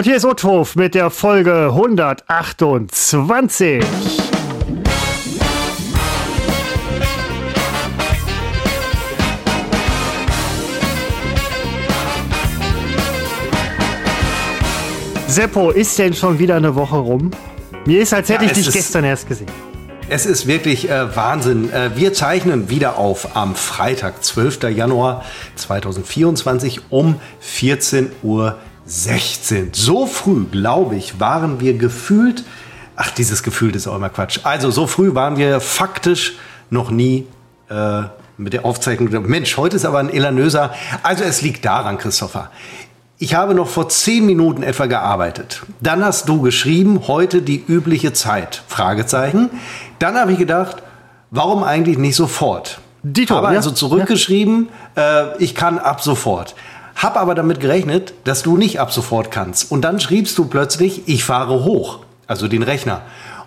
Und hier ist Uthof mit der Folge 128. Seppo, ist denn schon wieder eine Woche rum? Mir ist, als hätte ja, ich dich gestern erst gesehen. Es ist wirklich äh, Wahnsinn. Äh, wir zeichnen wieder auf am Freitag, 12. Januar 2024 um 14.16 Uhr. So früh, glaube ich, waren wir gefühlt, ach, dieses Gefühl ist auch immer Quatsch. Also so früh waren wir faktisch noch nie äh, mit der Aufzeichnung. Mensch, heute ist aber ein elanöser. Also es liegt daran, Christopher. Ich habe noch vor zehn Minuten etwa gearbeitet. Dann hast du geschrieben, heute die übliche Zeit? Fragezeichen. Dann habe ich gedacht, warum eigentlich nicht sofort? Dito, habe ja? also zurückgeschrieben, ja. äh, ich kann ab sofort. Hab aber damit gerechnet, dass du nicht ab sofort kannst. Und dann schriebst du plötzlich, ich fahre hoch, also den Rechner.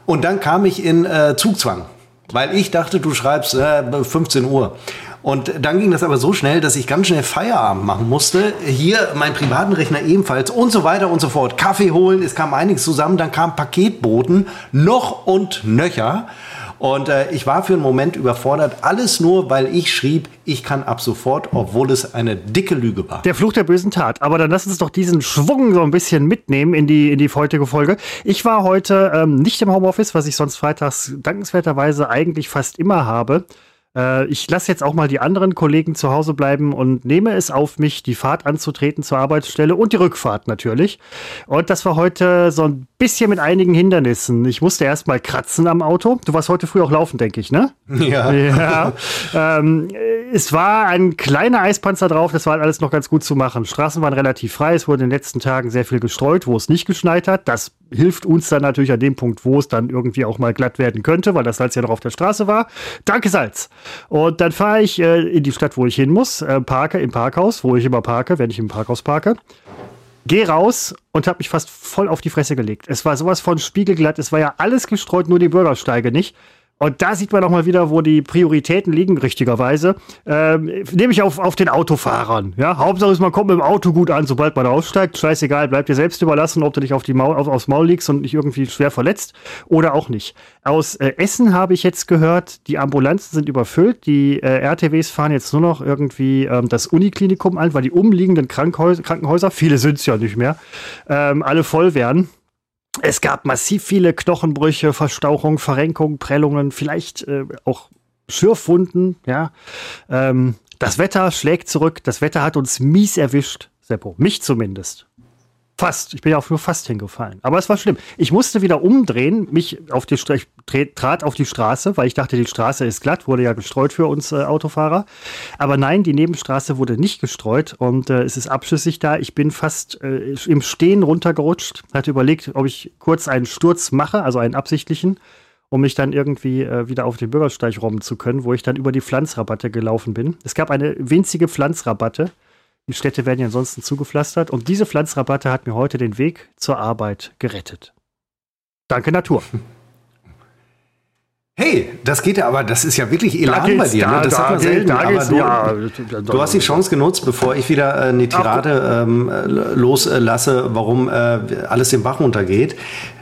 Und dann kam ich in äh, Zugzwang, weil ich dachte, du schreibst äh, 15 Uhr. Und dann ging das aber so schnell, dass ich ganz schnell Feierabend machen musste. Hier meinen privaten Rechner ebenfalls und so weiter und so fort. Kaffee holen, es kam einiges zusammen. Dann kam Paketboten noch und nöcher. Und äh, ich war für einen Moment überfordert. Alles nur, weil ich schrieb, ich kann ab sofort, obwohl es eine dicke Lüge war. Der Fluch der bösen Tat. Aber dann lass uns doch diesen Schwung so ein bisschen mitnehmen in die, in die heutige Folge. Ich war heute ähm, nicht im Homeoffice, was ich sonst freitags dankenswerterweise eigentlich fast immer habe. Äh, ich lasse jetzt auch mal die anderen Kollegen zu Hause bleiben und nehme es auf mich, die Fahrt anzutreten zur Arbeitsstelle und die Rückfahrt natürlich. Und das war heute so ein bisschen mit einigen Hindernissen. Ich musste erst mal kratzen am Auto. Du warst heute früh auch laufen, denke ich, ne? Ja. ja. ähm, es war ein kleiner Eispanzer drauf, das war alles noch ganz gut zu machen. Straßen waren relativ frei, es wurde in den letzten Tagen sehr viel gestreut, wo es nicht geschneit hat. Das hilft uns dann natürlich an dem Punkt, wo es dann irgendwie auch mal glatt werden könnte, weil das Salz ja noch auf der Straße war. Danke, Salz. Und dann fahre ich äh, in die Stadt, wo ich hin muss, äh, parke im Parkhaus, wo ich immer parke, wenn ich im Parkhaus parke. Geh raus und habe mich fast voll auf die Fresse gelegt. Es war sowas von spiegelglatt, es war ja alles gestreut, nur die Bürgersteige nicht. Und da sieht man auch mal wieder, wo die Prioritäten liegen, richtigerweise. Ähm, nehme ich auf, auf den Autofahrern. Ja? Hauptsache ist, man kommt mit dem Auto gut an, sobald man aussteigt. Scheißegal, bleibt dir selbst überlassen, ob du dich auf die Maul, auf, aufs Maul liegst und nicht irgendwie schwer verletzt oder auch nicht. Aus äh, Essen habe ich jetzt gehört, die Ambulanzen sind überfüllt. Die äh, RTWs fahren jetzt nur noch irgendwie ähm, das Uniklinikum an, weil die umliegenden Krankenhäuser, Krankenhäuser viele sind es ja nicht mehr, ähm, alle voll werden. Es gab massiv viele Knochenbrüche, Verstauchungen, Verrenkungen, Prellungen, vielleicht äh, auch Schürfwunden. Ja, ähm, das Wetter schlägt zurück. Das Wetter hat uns mies erwischt, Seppo. Mich zumindest. Fast. Ich bin ja auch nur fast hingefallen. Aber es war schlimm. Ich musste wieder umdrehen, mich auf die ich trat auf die Straße, weil ich dachte, die Straße ist glatt, wurde ja gestreut für uns äh, Autofahrer. Aber nein, die Nebenstraße wurde nicht gestreut und äh, es ist abschüssig da. Ich bin fast äh, im Stehen runtergerutscht, hatte überlegt, ob ich kurz einen Sturz mache, also einen absichtlichen, um mich dann irgendwie äh, wieder auf den Bürgersteig robben zu können, wo ich dann über die Pflanzrabatte gelaufen bin. Es gab eine winzige Pflanzrabatte die Städte werden ja ansonsten zugepflastert. Und diese Pflanzrabatte hat mir heute den Weg zur Arbeit gerettet. Danke, Natur. Hey, das geht ja, aber das ist ja wirklich elan bei dir. Ne? Das da, hat man selten. Da aber du, ja, du, hast die Chance genutzt, bevor ich wieder äh, eine Tirade ähm, loslasse, warum äh, alles den Bach runtergeht.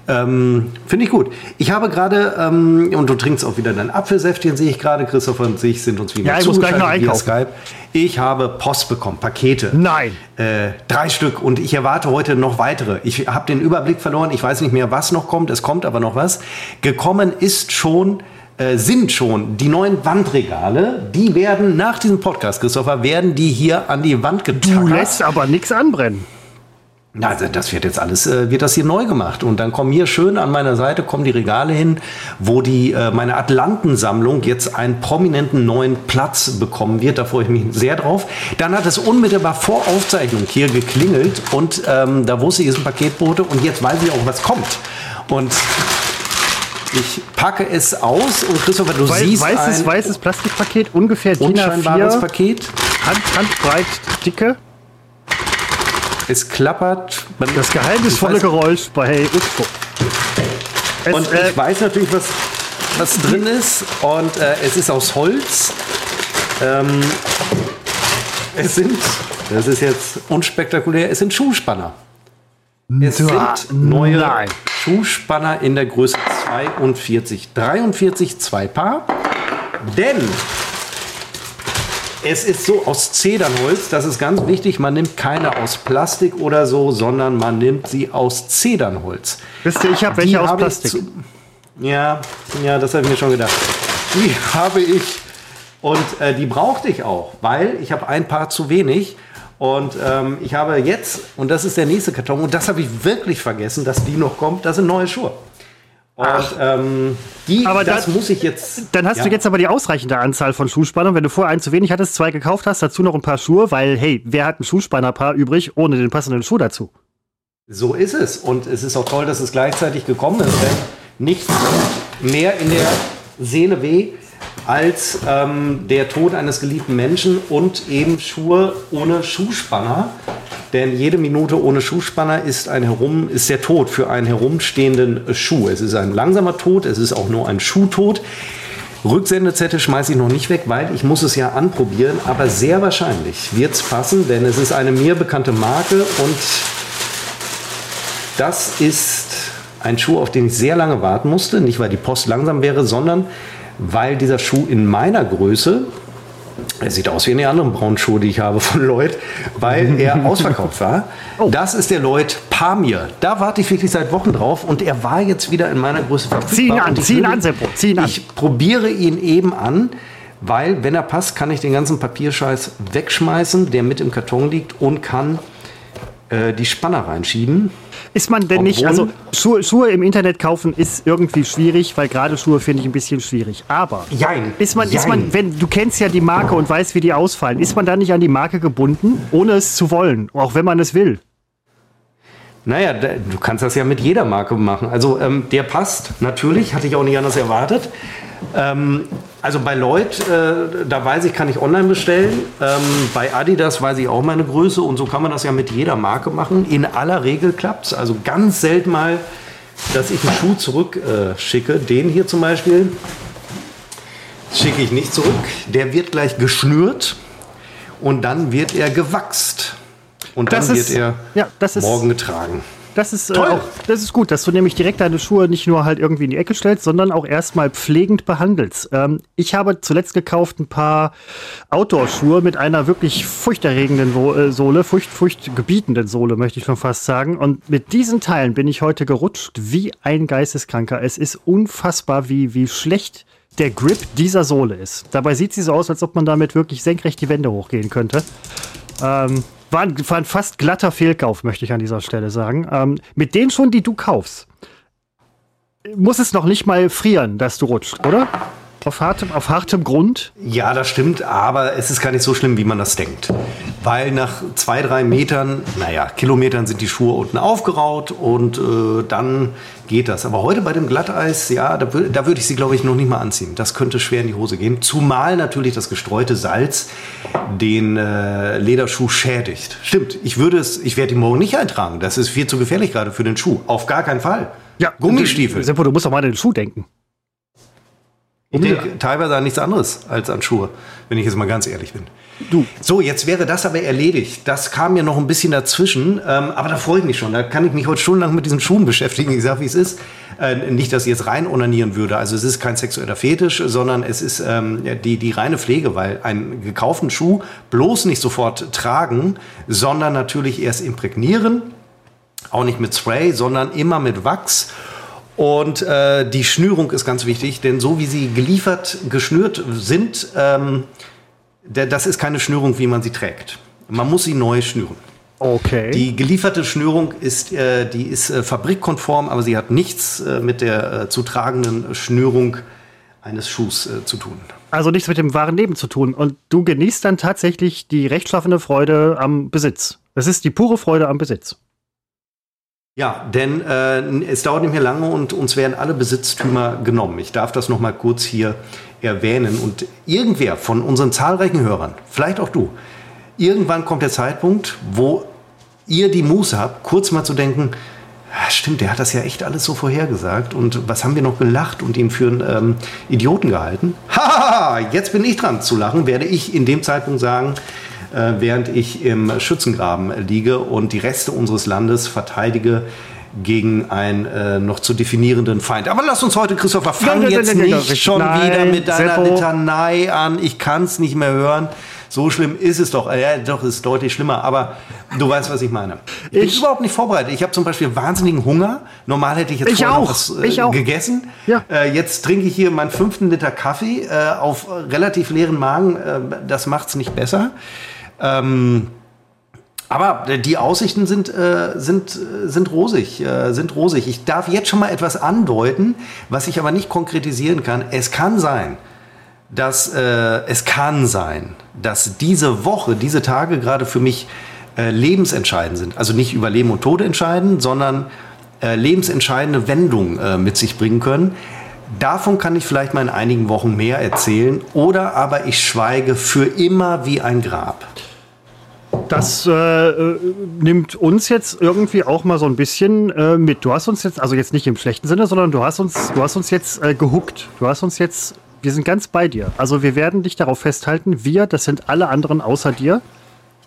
Ähm, Finde ich gut. Ich habe gerade, ähm, und du trinkst auch wieder dein Apfelsäftchen, sehe ich gerade. Christopher und ich sind uns wieder ja, ich muss gleich noch einkaufen. Skype. Ich habe Post bekommen, Pakete. Nein. Äh, drei Stück und ich erwarte heute noch weitere. Ich habe den Überblick verloren. Ich weiß nicht mehr, was noch kommt. Es kommt aber noch was. Gekommen ist schon äh, sind schon die neuen Wandregale. Die werden nach diesem Podcast, Christopher, werden die hier an die Wand getackert. Du lässt aber nichts anbrennen. Na, das wird jetzt alles, äh, wird das hier neu gemacht. Und dann kommen hier schön an meiner Seite, kommen die Regale hin, wo die, äh, meine Atlantensammlung jetzt einen prominenten neuen Platz bekommen wird. Da freue ich mich sehr drauf. Dann hat es unmittelbar vor Aufzeichnung hier geklingelt und ähm, da wusste ich, es ist ein Paketbote und jetzt weiß ich auch, was kommt. Und ich packe es aus und Christopher, du Wei siehst weißes, ein weißes Plastikpaket, ungefähr DIN A4, Paket. Hand, Handbreit dicke. Es klappert. das geheimnisvolle Geräusch bei Utfo. Und äh, ich weiß natürlich, was, was drin ist. Und äh, es ist aus Holz. Ähm, es sind, das ist jetzt unspektakulär, es sind Schuhspanner. Es sind neue Nein. Schuhspanner in der Größe 42, 43, zwei Paar. Denn es ist so aus Zedernholz, das ist ganz wichtig, man nimmt keine aus Plastik oder so, sondern man nimmt sie aus Zedernholz. Wisst ihr, ich habe welche aus Plastik. Zu, ja, ja, das habe ich mir schon gedacht. Die habe ich und äh, die brauchte ich auch, weil ich habe ein paar zu wenig. Und ähm, ich habe jetzt, und das ist der nächste Karton, und das habe ich wirklich vergessen, dass die noch kommt, das sind neue Schuhe. Und ähm, die, aber das dann, muss ich jetzt. Dann hast ja. du jetzt aber die ausreichende Anzahl von Schuhspannern. Wenn du vorher einen zu wenig hattest, zwei gekauft hast, dazu noch ein paar Schuhe, weil, hey, wer hat ein Schuhspannerpaar übrig ohne den passenden Schuh dazu? So ist es. Und es ist auch toll, dass es gleichzeitig gekommen ist. Denn nichts mehr in der Seele weh als ähm, der Tod eines geliebten Menschen und eben Schuhe ohne Schuhspanner. Denn jede Minute ohne Schuhspanner ist, ein herum, ist der Tod für einen herumstehenden Schuh. Es ist ein langsamer Tod, es ist auch nur ein Schuhtod. Rücksendezettel schmeiße ich noch nicht weg, weil ich muss es ja anprobieren. Aber sehr wahrscheinlich wird es passen, denn es ist eine mir bekannte Marke und das ist ein Schuh, auf den ich sehr lange warten musste. Nicht, weil die Post langsam wäre, sondern weil dieser Schuh in meiner Größe er sieht aus wie eine anderen braunen Schuhe, die ich habe von Lloyd, weil er ausverkauft war. Oh. Das ist der Lloyd Pamir. Da warte ich wirklich seit Wochen drauf und er war jetzt wieder in meiner Größe verfügbar. Zieh ihn an, zieh ihn an, Seppo, zieh ihn an. Ich probiere ihn eben an, weil, wenn er passt, kann ich den ganzen Papierscheiß wegschmeißen, der mit im Karton liegt und kann äh, die Spanner reinschieben. Ist man denn Obwohl, nicht, also Schuhe, Schuhe, im Internet kaufen ist irgendwie schwierig, weil gerade Schuhe finde ich ein bisschen schwierig. Aber jein, ist man, jein. ist man, wenn du kennst ja die Marke und weißt, wie die ausfallen, ist man da nicht an die Marke gebunden, ohne es zu wollen, auch wenn man es will? Naja, du kannst das ja mit jeder Marke machen. Also ähm, der passt, natürlich, hatte ich auch nicht anders erwartet. Ähm, also bei Lloyd, äh, da weiß ich, kann ich online bestellen. Ähm, bei Adidas weiß ich auch meine Größe und so kann man das ja mit jeder Marke machen. In aller Regel klappt es. Also ganz selten mal, dass ich einen Schuh zurückschicke. Äh, Den hier zum Beispiel schicke ich nicht zurück. Der wird gleich geschnürt und dann wird er gewachst. Und dann das wird er ja, morgen getragen. Das ist, äh, auch, das ist gut, dass du nämlich direkt deine Schuhe nicht nur halt irgendwie in die Ecke stellst, sondern auch erstmal pflegend behandelst. Ähm, ich habe zuletzt gekauft ein paar Outdoor-Schuhe mit einer wirklich furchterregenden äh, Sohle, furcht, furchtgebietenden Sohle, möchte ich schon fast sagen. Und mit diesen Teilen bin ich heute gerutscht wie ein Geisteskranker. Es ist unfassbar, wie, wie schlecht der Grip dieser Sohle ist. Dabei sieht sie so aus, als ob man damit wirklich senkrecht die Wände hochgehen könnte. Ähm, war ein, war ein fast glatter Fehlkauf, möchte ich an dieser Stelle sagen. Ähm, mit den schon, die du kaufst, muss es noch nicht mal frieren, dass du rutscht, oder? Auf hartem, auf hartem Grund? Ja, das stimmt, aber es ist gar nicht so schlimm, wie man das denkt. Weil nach zwei, drei Metern, naja, Kilometern sind die Schuhe unten aufgeraut und äh, dann geht das. Aber heute bei dem Glatteis, ja, da, da würde ich sie, glaube ich, noch nicht mal anziehen. Das könnte schwer in die Hose gehen. Zumal natürlich das gestreute Salz den äh, Lederschuh schädigt. Stimmt, ich würde es, ich werde ihn morgen nicht eintragen. Das ist viel zu gefährlich gerade für den Schuh. Auf gar keinen Fall. Ja, Gummistiefel. Seppo, du musst doch mal an den Schuh denken. Ich denke teilweise an nichts anderes als an Schuhe, wenn ich jetzt mal ganz ehrlich bin. Du. So, jetzt wäre das aber erledigt. Das kam mir noch ein bisschen dazwischen, ähm, aber da freue ich mich schon. Da kann ich mich heute stundenlang mit diesen Schuhen beschäftigen. Ich sage, wie es ist. Äh, nicht, dass ich jetzt rein onanieren würde. Also es ist kein sexueller Fetisch, sondern es ist ähm, die, die reine Pflege, weil einen gekauften Schuh bloß nicht sofort tragen, sondern natürlich erst imprägnieren. Auch nicht mit Spray, sondern immer mit Wachs und äh, die Schnürung ist ganz wichtig, denn so wie sie geliefert, geschnürt sind, ähm, das ist keine Schnürung, wie man sie trägt. Man muss sie neu schnüren. Okay. Die gelieferte Schnürung ist, äh, die ist äh, fabrikkonform, aber sie hat nichts äh, mit der äh, zu tragenden Schnürung eines Schuhs äh, zu tun. Also nichts mit dem wahren Leben zu tun. Und du genießt dann tatsächlich die rechtschaffene Freude am Besitz. Es ist die pure Freude am Besitz. Ja, denn äh, es dauert nicht mehr lange und uns werden alle Besitztümer genommen. Ich darf das noch mal kurz hier erwähnen. Und irgendwer von unseren zahlreichen Hörern, vielleicht auch du, irgendwann kommt der Zeitpunkt, wo ihr die Muße habt, kurz mal zu denken, ja, stimmt, der hat das ja echt alles so vorhergesagt. Und was haben wir noch gelacht und ihn für einen ähm, Idioten gehalten? Haha, jetzt bin ich dran zu lachen, werde ich in dem Zeitpunkt sagen, äh, während ich im Schützengraben liege und die Reste unseres Landes verteidige gegen einen äh, noch zu definierenden Feind. Aber lass uns heute, Christopher, fang jetzt nicht schon wieder mit deiner Seppo. Litanei an. Ich kann es nicht mehr hören. So schlimm ist es doch. Ja, doch, ist deutlich schlimmer. Aber du weißt, was ich meine. Ich, ich bin überhaupt nicht vorbereitet. Ich habe zum Beispiel wahnsinnigen Hunger. Normal hätte ich jetzt ich auch. was äh, ich auch. gegessen. Ja. Äh, jetzt trinke ich hier meinen fünften Liter Kaffee äh, auf relativ leeren Magen. Äh, das macht es nicht besser. Ähm, aber die Aussichten sind, äh, sind, sind rosig, äh, sind rosig. Ich darf jetzt schon mal etwas andeuten, was ich aber nicht konkretisieren kann. Es kann sein, dass äh, es kann sein, dass diese Woche, diese Tage gerade für mich äh, lebensentscheidend sind. Also nicht über Leben und Tod entscheiden, sondern äh, lebensentscheidende Wendungen äh, mit sich bringen können. Davon kann ich vielleicht mal in einigen Wochen mehr erzählen. Oder aber ich schweige für immer wie ein Grab. Das äh, äh nimmt uns jetzt irgendwie auch mal so ein bisschen äh, mit. Du hast uns jetzt, also jetzt nicht im schlechten Sinne, sondern du hast uns, du hast uns jetzt äh, gehuckt. Du hast uns jetzt wir sind ganz bei dir. Also wir werden dich darauf festhalten. Wir, das sind alle anderen außer dir.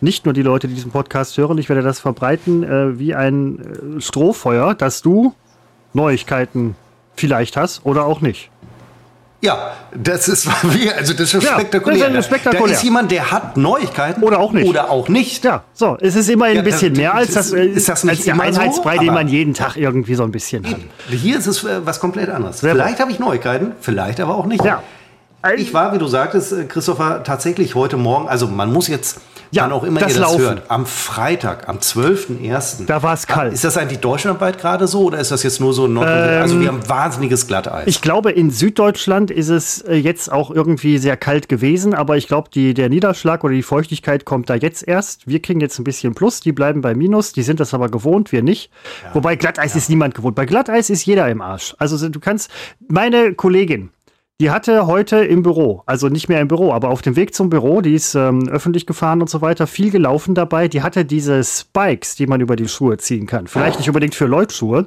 Nicht nur die Leute, die diesen Podcast hören. Ich werde das verbreiten äh, wie ein äh, Strohfeuer, dass du Neuigkeiten vielleicht hast oder auch nicht. Ja, das ist also das ist ja, spektakulär. Das ist spektakulär. Da ist jemand, der hat Neuigkeiten oder auch nicht. Oder auch nicht. Ja, so, es ist immer ein ja, bisschen mehr als das, ist das nicht als der Einheitsbrei, so? den man jeden Tag irgendwie so ein bisschen hat. Hier ist es äh, was komplett anderes. Sehr vielleicht habe ich Neuigkeiten, vielleicht aber auch nicht. Ja. Ich war, wie du sagtest, äh, Christopher, tatsächlich heute Morgen, also man muss jetzt ja, wann auch immer das ihr das Laufen. hört, am Freitag, am 12.01. Da war es kalt. Ist das eigentlich deutschlandweit gerade so oder ist das jetzt nur so Nord ähm, Also wir haben wahnsinniges Glatteis. Ich glaube, in Süddeutschland ist es äh, jetzt auch irgendwie sehr kalt gewesen, aber ich glaube, der Niederschlag oder die Feuchtigkeit kommt da jetzt erst. Wir kriegen jetzt ein bisschen Plus, die bleiben bei Minus, die sind das aber gewohnt, wir nicht. Ja. Wobei Glatteis ja. ist niemand gewohnt. Bei Glatteis ist jeder im Arsch. Also du kannst, meine Kollegin, die hatte heute im Büro, also nicht mehr im Büro, aber auf dem Weg zum Büro, die ist ähm, öffentlich gefahren und so weiter, viel gelaufen dabei. Die hatte diese Spikes, die man über die Schuhe ziehen kann. Vielleicht nicht unbedingt für Leutschuhe.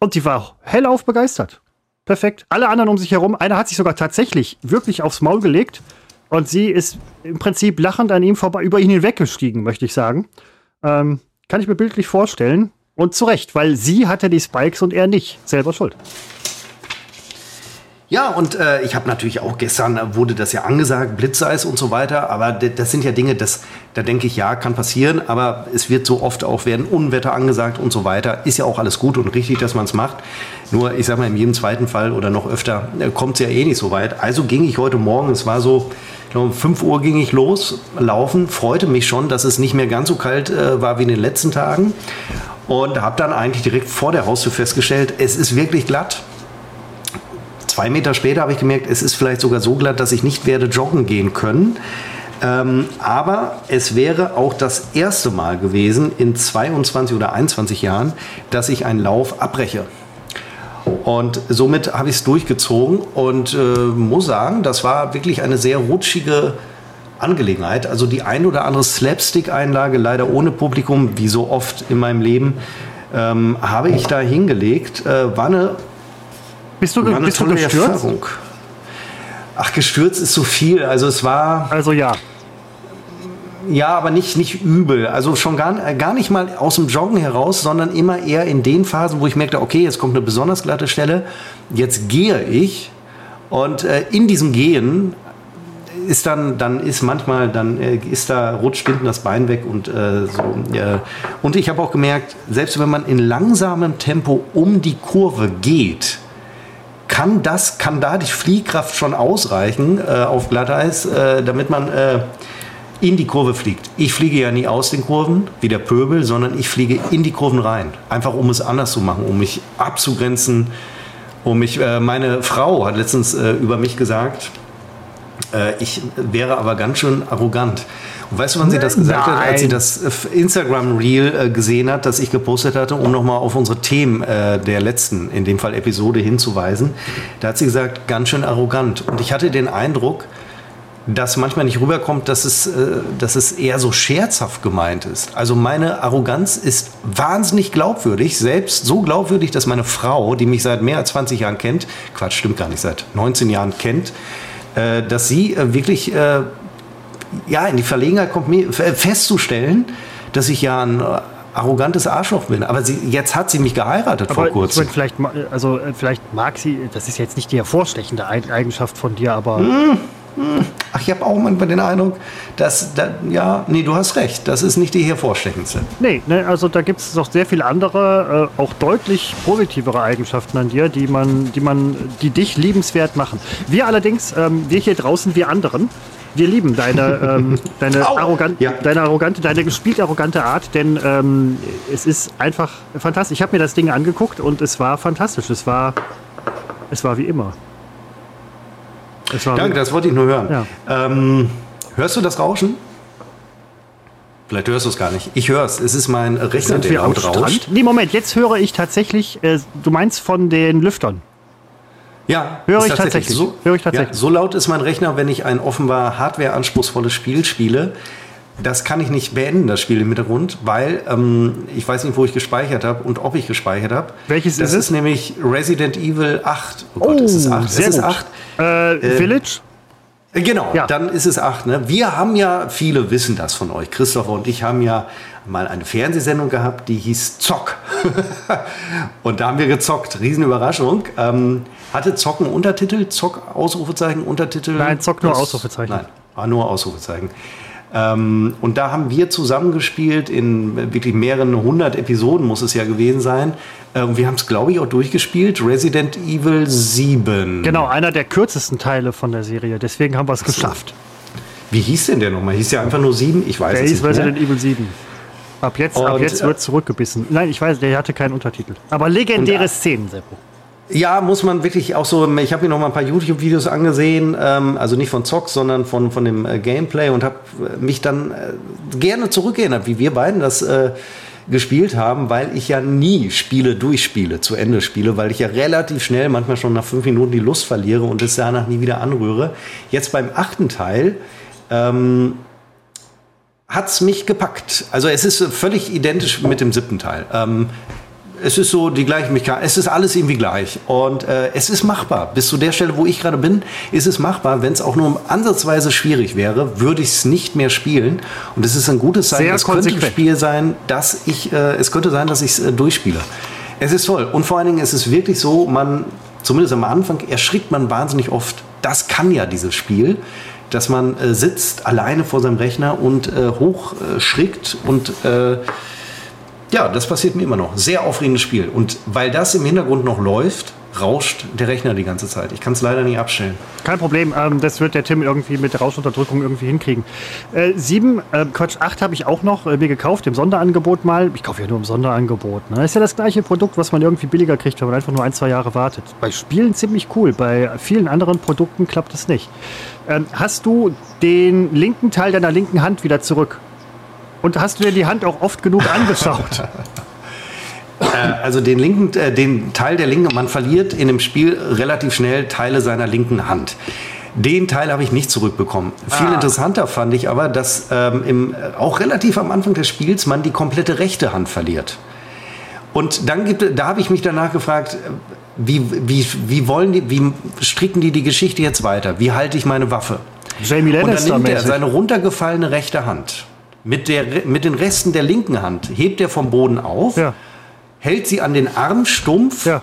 Und die war hellauf begeistert. Perfekt. Alle anderen um sich herum, einer hat sich sogar tatsächlich wirklich aufs Maul gelegt. Und sie ist im Prinzip lachend an ihm vorbei, über ihn hinweggestiegen, möchte ich sagen. Ähm, kann ich mir bildlich vorstellen. Und zu Recht, weil sie hatte die Spikes und er nicht. Selber schuld. Ja, und äh, ich habe natürlich auch gestern äh, wurde das ja angesagt, Blitzeis und so weiter. Aber das sind ja Dinge, das, da denke ich, ja, kann passieren. Aber es wird so oft auch werden Unwetter angesagt und so weiter. Ist ja auch alles gut und richtig, dass man es macht. Nur, ich sag mal, in jedem zweiten Fall oder noch öfter äh, kommt es ja eh nicht so weit. Also ging ich heute Morgen, es war so, ich glaube, um 5 Uhr ging ich los, laufen. Freute mich schon, dass es nicht mehr ganz so kalt äh, war wie in den letzten Tagen. Und habe dann eigentlich direkt vor der Haustür festgestellt, es ist wirklich glatt zwei Meter später habe ich gemerkt, es ist vielleicht sogar so glatt, dass ich nicht werde joggen gehen können. Ähm, aber es wäre auch das erste Mal gewesen in 22 oder 21 Jahren, dass ich einen Lauf abbreche. Und somit habe ich es durchgezogen und äh, muss sagen, das war wirklich eine sehr rutschige Angelegenheit. Also die ein oder andere Slapstick-Einlage, leider ohne Publikum, wie so oft in meinem Leben, ähm, habe ich da hingelegt. Äh, war eine bist du, bist du gestürzt? Erfahrung. Ach, gestürzt ist so viel. Also es war. Also ja. Ja, aber nicht, nicht übel. Also schon gar, gar nicht mal aus dem Joggen heraus, sondern immer eher in den Phasen, wo ich merkte, okay, jetzt kommt eine besonders glatte Stelle. Jetzt gehe ich. Und äh, in diesem Gehen ist dann, dann ist manchmal, dann äh, ist da, rutscht hinten das Bein weg und äh, so. Und ich habe auch gemerkt, selbst wenn man in langsamem Tempo um die Kurve geht, kann das, kann da die Fliehkraft schon ausreichen äh, auf Glatteis, äh, damit man äh, in die Kurve fliegt. Ich fliege ja nie aus den Kurven, wie der Pöbel, sondern ich fliege in die Kurven rein. Einfach um es anders zu machen, um mich abzugrenzen. Um mich, äh, meine Frau hat letztens äh, über mich gesagt, ich wäre aber ganz schön arrogant. Und weißt du, wann sie das gesagt Nein. hat? Als sie das äh, Instagram-Reel äh, gesehen hat, das ich gepostet hatte, um nochmal auf unsere Themen äh, der letzten, in dem Fall Episode, hinzuweisen. Da hat sie gesagt, ganz schön arrogant. Und ich hatte den Eindruck, dass manchmal nicht rüberkommt, dass es, äh, dass es eher so scherzhaft gemeint ist. Also meine Arroganz ist wahnsinnig glaubwürdig, selbst so glaubwürdig, dass meine Frau, die mich seit mehr als 20 Jahren kennt, Quatsch, stimmt gar nicht, seit 19 Jahren kennt, äh, dass sie äh, wirklich ja, in die Verlegenheit kommt, mir festzustellen, dass ich ja ein arrogantes Arschloch bin. Aber sie, jetzt hat sie mich geheiratet aber vor kurzem. Meine, vielleicht, also, äh, vielleicht mag sie, das ist jetzt nicht die hervorstechende Eigenschaft von dir, aber. Hm, hm. Ach, ich habe auch manchmal den Eindruck, dass, da, ja, nee, du hast recht, das ist nicht die hervorstechendste. Nee, ne, also da gibt es noch sehr viele andere, äh, auch deutlich positivere Eigenschaften an dir, die man, die man, die dich liebenswert machen. Wir allerdings, ähm, wir hier draußen, wir anderen, wir lieben deine, ähm, deine, arrogant, ja. deine arrogante, deine gespielt arrogante Art, denn ähm, es ist einfach fantastisch. Ich habe mir das Ding angeguckt und es war fantastisch. Es war, es war wie immer. Danke, das wollte ich nur hören. Ja. Ähm, hörst du das Rauschen? Vielleicht hörst du es gar nicht. Ich höre es. Es ist mein Rechner, der laut rauscht. Nee, Moment, jetzt höre ich tatsächlich, äh, du meinst von den Lüftern. Ja, höre ich tatsächlich. So, höre ich tatsächlich. Ja, so laut ist mein Rechner, wenn ich ein offenbar hardware-anspruchsvolles Spiel spiele. Das kann ich nicht beenden, das Spiel im Hintergrund, weil ähm, ich weiß nicht, wo ich gespeichert habe und ob ich gespeichert habe. Welches das ist es? Das ist nämlich Resident Evil 8. Oh Gott, oh, es ist 8. Sehr es ist 8. Äh, äh, Village? Genau, ja. dann ist es 8. Ne? Wir haben ja, viele wissen das von euch, Christopher und ich haben ja mal eine Fernsehsendung gehabt, die hieß Zock. und da haben wir gezockt. Riesenüberraschung. Ähm, hatte Zocken Untertitel? Zock, Ausrufezeichen, Untertitel? Nein, Zock nur Ausrufezeichen. Nein, war nur Ausrufezeichen. Ähm, und da haben wir zusammengespielt in wirklich mehreren hundert Episoden, muss es ja gewesen sein. Ähm, wir haben es, glaube ich, auch durchgespielt. Resident Evil 7. Genau, einer der kürzesten Teile von der Serie. Deswegen haben wir es geschafft. Wie hieß denn der nochmal? Hieß der einfach nur 7? Ich weiß der es nicht. Der hieß Resident Evil 7. Ab jetzt, und, ab jetzt wird äh, zurückgebissen. Nein, ich weiß, der hatte keinen Untertitel. Aber legendäre und, Szenen, Seppo. Ja, muss man wirklich auch so. Ich habe mir noch mal ein paar YouTube-Videos angesehen, ähm, also nicht von Zock, sondern von, von dem äh, Gameplay und habe äh, mich dann äh, gerne zurückerinnert, wie wir beiden das äh, gespielt haben, weil ich ja nie Spiele durchspiele, zu Ende spiele, weil ich ja relativ schnell, manchmal schon nach fünf Minuten, die Lust verliere und es danach nie wieder anrühre. Jetzt beim achten Teil. Ähm, hat's mich gepackt. Also es ist völlig identisch mit dem siebten Teil. Ähm, es ist so die gleiche Mechanik. Es ist alles irgendwie gleich. Und äh, es ist machbar. Bis zu der Stelle, wo ich gerade bin, ist es machbar. Wenn es auch nur ansatzweise schwierig wäre, würde ich es nicht mehr spielen. Und es ist ein gutes Zeichen. es könnte ein Spiel sein, dass ich, äh, es könnte sein, dass ich es äh, durchspiele. Es ist toll. Und vor allen Dingen ist es wirklich so, man, zumindest am Anfang, erschrickt man wahnsinnig oft. Das kann ja dieses Spiel dass man äh, sitzt alleine vor seinem Rechner und äh, hochschrickt und äh, ja, das passiert mir immer noch. Sehr aufregendes Spiel. Und weil das im Hintergrund noch läuft, rauscht der Rechner die ganze Zeit. Ich kann es leider nicht abstellen. Kein Problem, ähm, das wird der Tim irgendwie mit der Rauschunterdrückung irgendwie hinkriegen. Äh, sieben, äh, Quatsch, acht habe ich auch noch äh, mir gekauft, im Sonderangebot mal. Ich kaufe ja nur im Sonderangebot. Ne? Ist ja das gleiche Produkt, was man irgendwie billiger kriegt, wenn man einfach nur ein, zwei Jahre wartet. Bei Spielen ziemlich cool, bei vielen anderen Produkten klappt es nicht. Ähm, hast du den linken Teil deiner linken Hand wieder zurück? Und hast du dir die Hand auch oft genug angeschaut? Äh, also den linken, äh, den Teil der linken, man verliert in dem Spiel relativ schnell Teile seiner linken Hand. Den Teil habe ich nicht zurückbekommen. Ah. Viel interessanter fand ich aber, dass ähm, im, auch relativ am Anfang des Spiels man die komplette rechte Hand verliert. Und dann gibt, da habe ich mich danach gefragt, wie, wie, wie wollen die, wie stricken die die Geschichte jetzt weiter? Wie halte ich meine Waffe? Jamie Lannister Und dann nimmt er seine runtergefallene rechte Hand mit, der, mit den Resten der linken Hand, hebt er vom Boden auf, ja. hält sie an den Arm stumpf ja.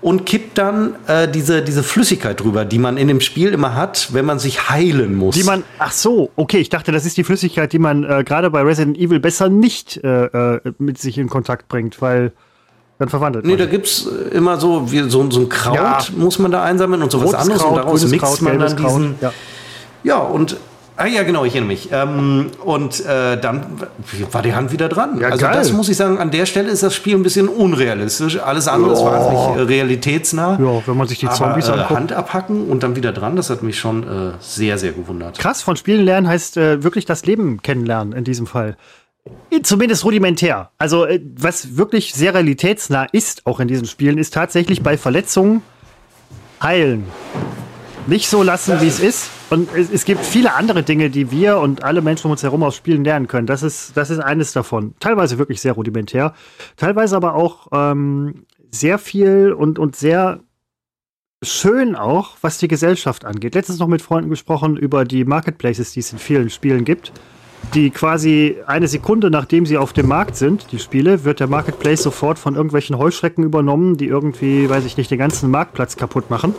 und kippt dann äh, diese, diese Flüssigkeit drüber, die man in dem Spiel immer hat, wenn man sich heilen muss. Die man, ach so, okay, ich dachte, das ist die Flüssigkeit, die man äh, gerade bei Resident Evil besser nicht äh, äh mit sich in Kontakt bringt, weil dann verwandelt. Nee, da gibt es äh, immer so, wie, so, so ein Kraut ja. muss man da einsammeln und so was anderes Kraut, und daraus mixt Kraut, man dann diesen. Ja. ja, und Ah ja, genau, ich erinnere mich. Ähm, und äh, dann war die Hand wieder dran. Ja, also geil. das muss ich sagen, an der Stelle ist das Spiel ein bisschen unrealistisch. Alles andere ist wahnsinnig äh, realitätsnah. Ja, wenn man sich die Zombies Aber, äh, anguckt. Hand abhacken und dann wieder dran, das hat mich schon äh, sehr, sehr gewundert. Krass, von Spielen lernen heißt äh, wirklich das Leben kennenlernen in diesem Fall. Zumindest rudimentär. Also, äh, was wirklich sehr realitätsnah ist, auch in diesen Spielen, ist tatsächlich bei Verletzungen heilen. Nicht so lassen, wie es ist. Und es, es, gibt viele andere Dinge, die wir und alle Menschen um uns herum aus Spielen lernen können. Das ist, das ist eines davon. Teilweise wirklich sehr rudimentär. Teilweise aber auch ähm, sehr viel und, und sehr schön auch, was die Gesellschaft angeht. Letztens noch mit Freunden gesprochen über die Marketplaces, die es in vielen Spielen gibt. Die quasi eine Sekunde nachdem sie auf dem Markt sind, die Spiele, wird der Marketplace sofort von irgendwelchen Heuschrecken übernommen, die irgendwie, weiß ich nicht, den ganzen Marktplatz kaputt machen.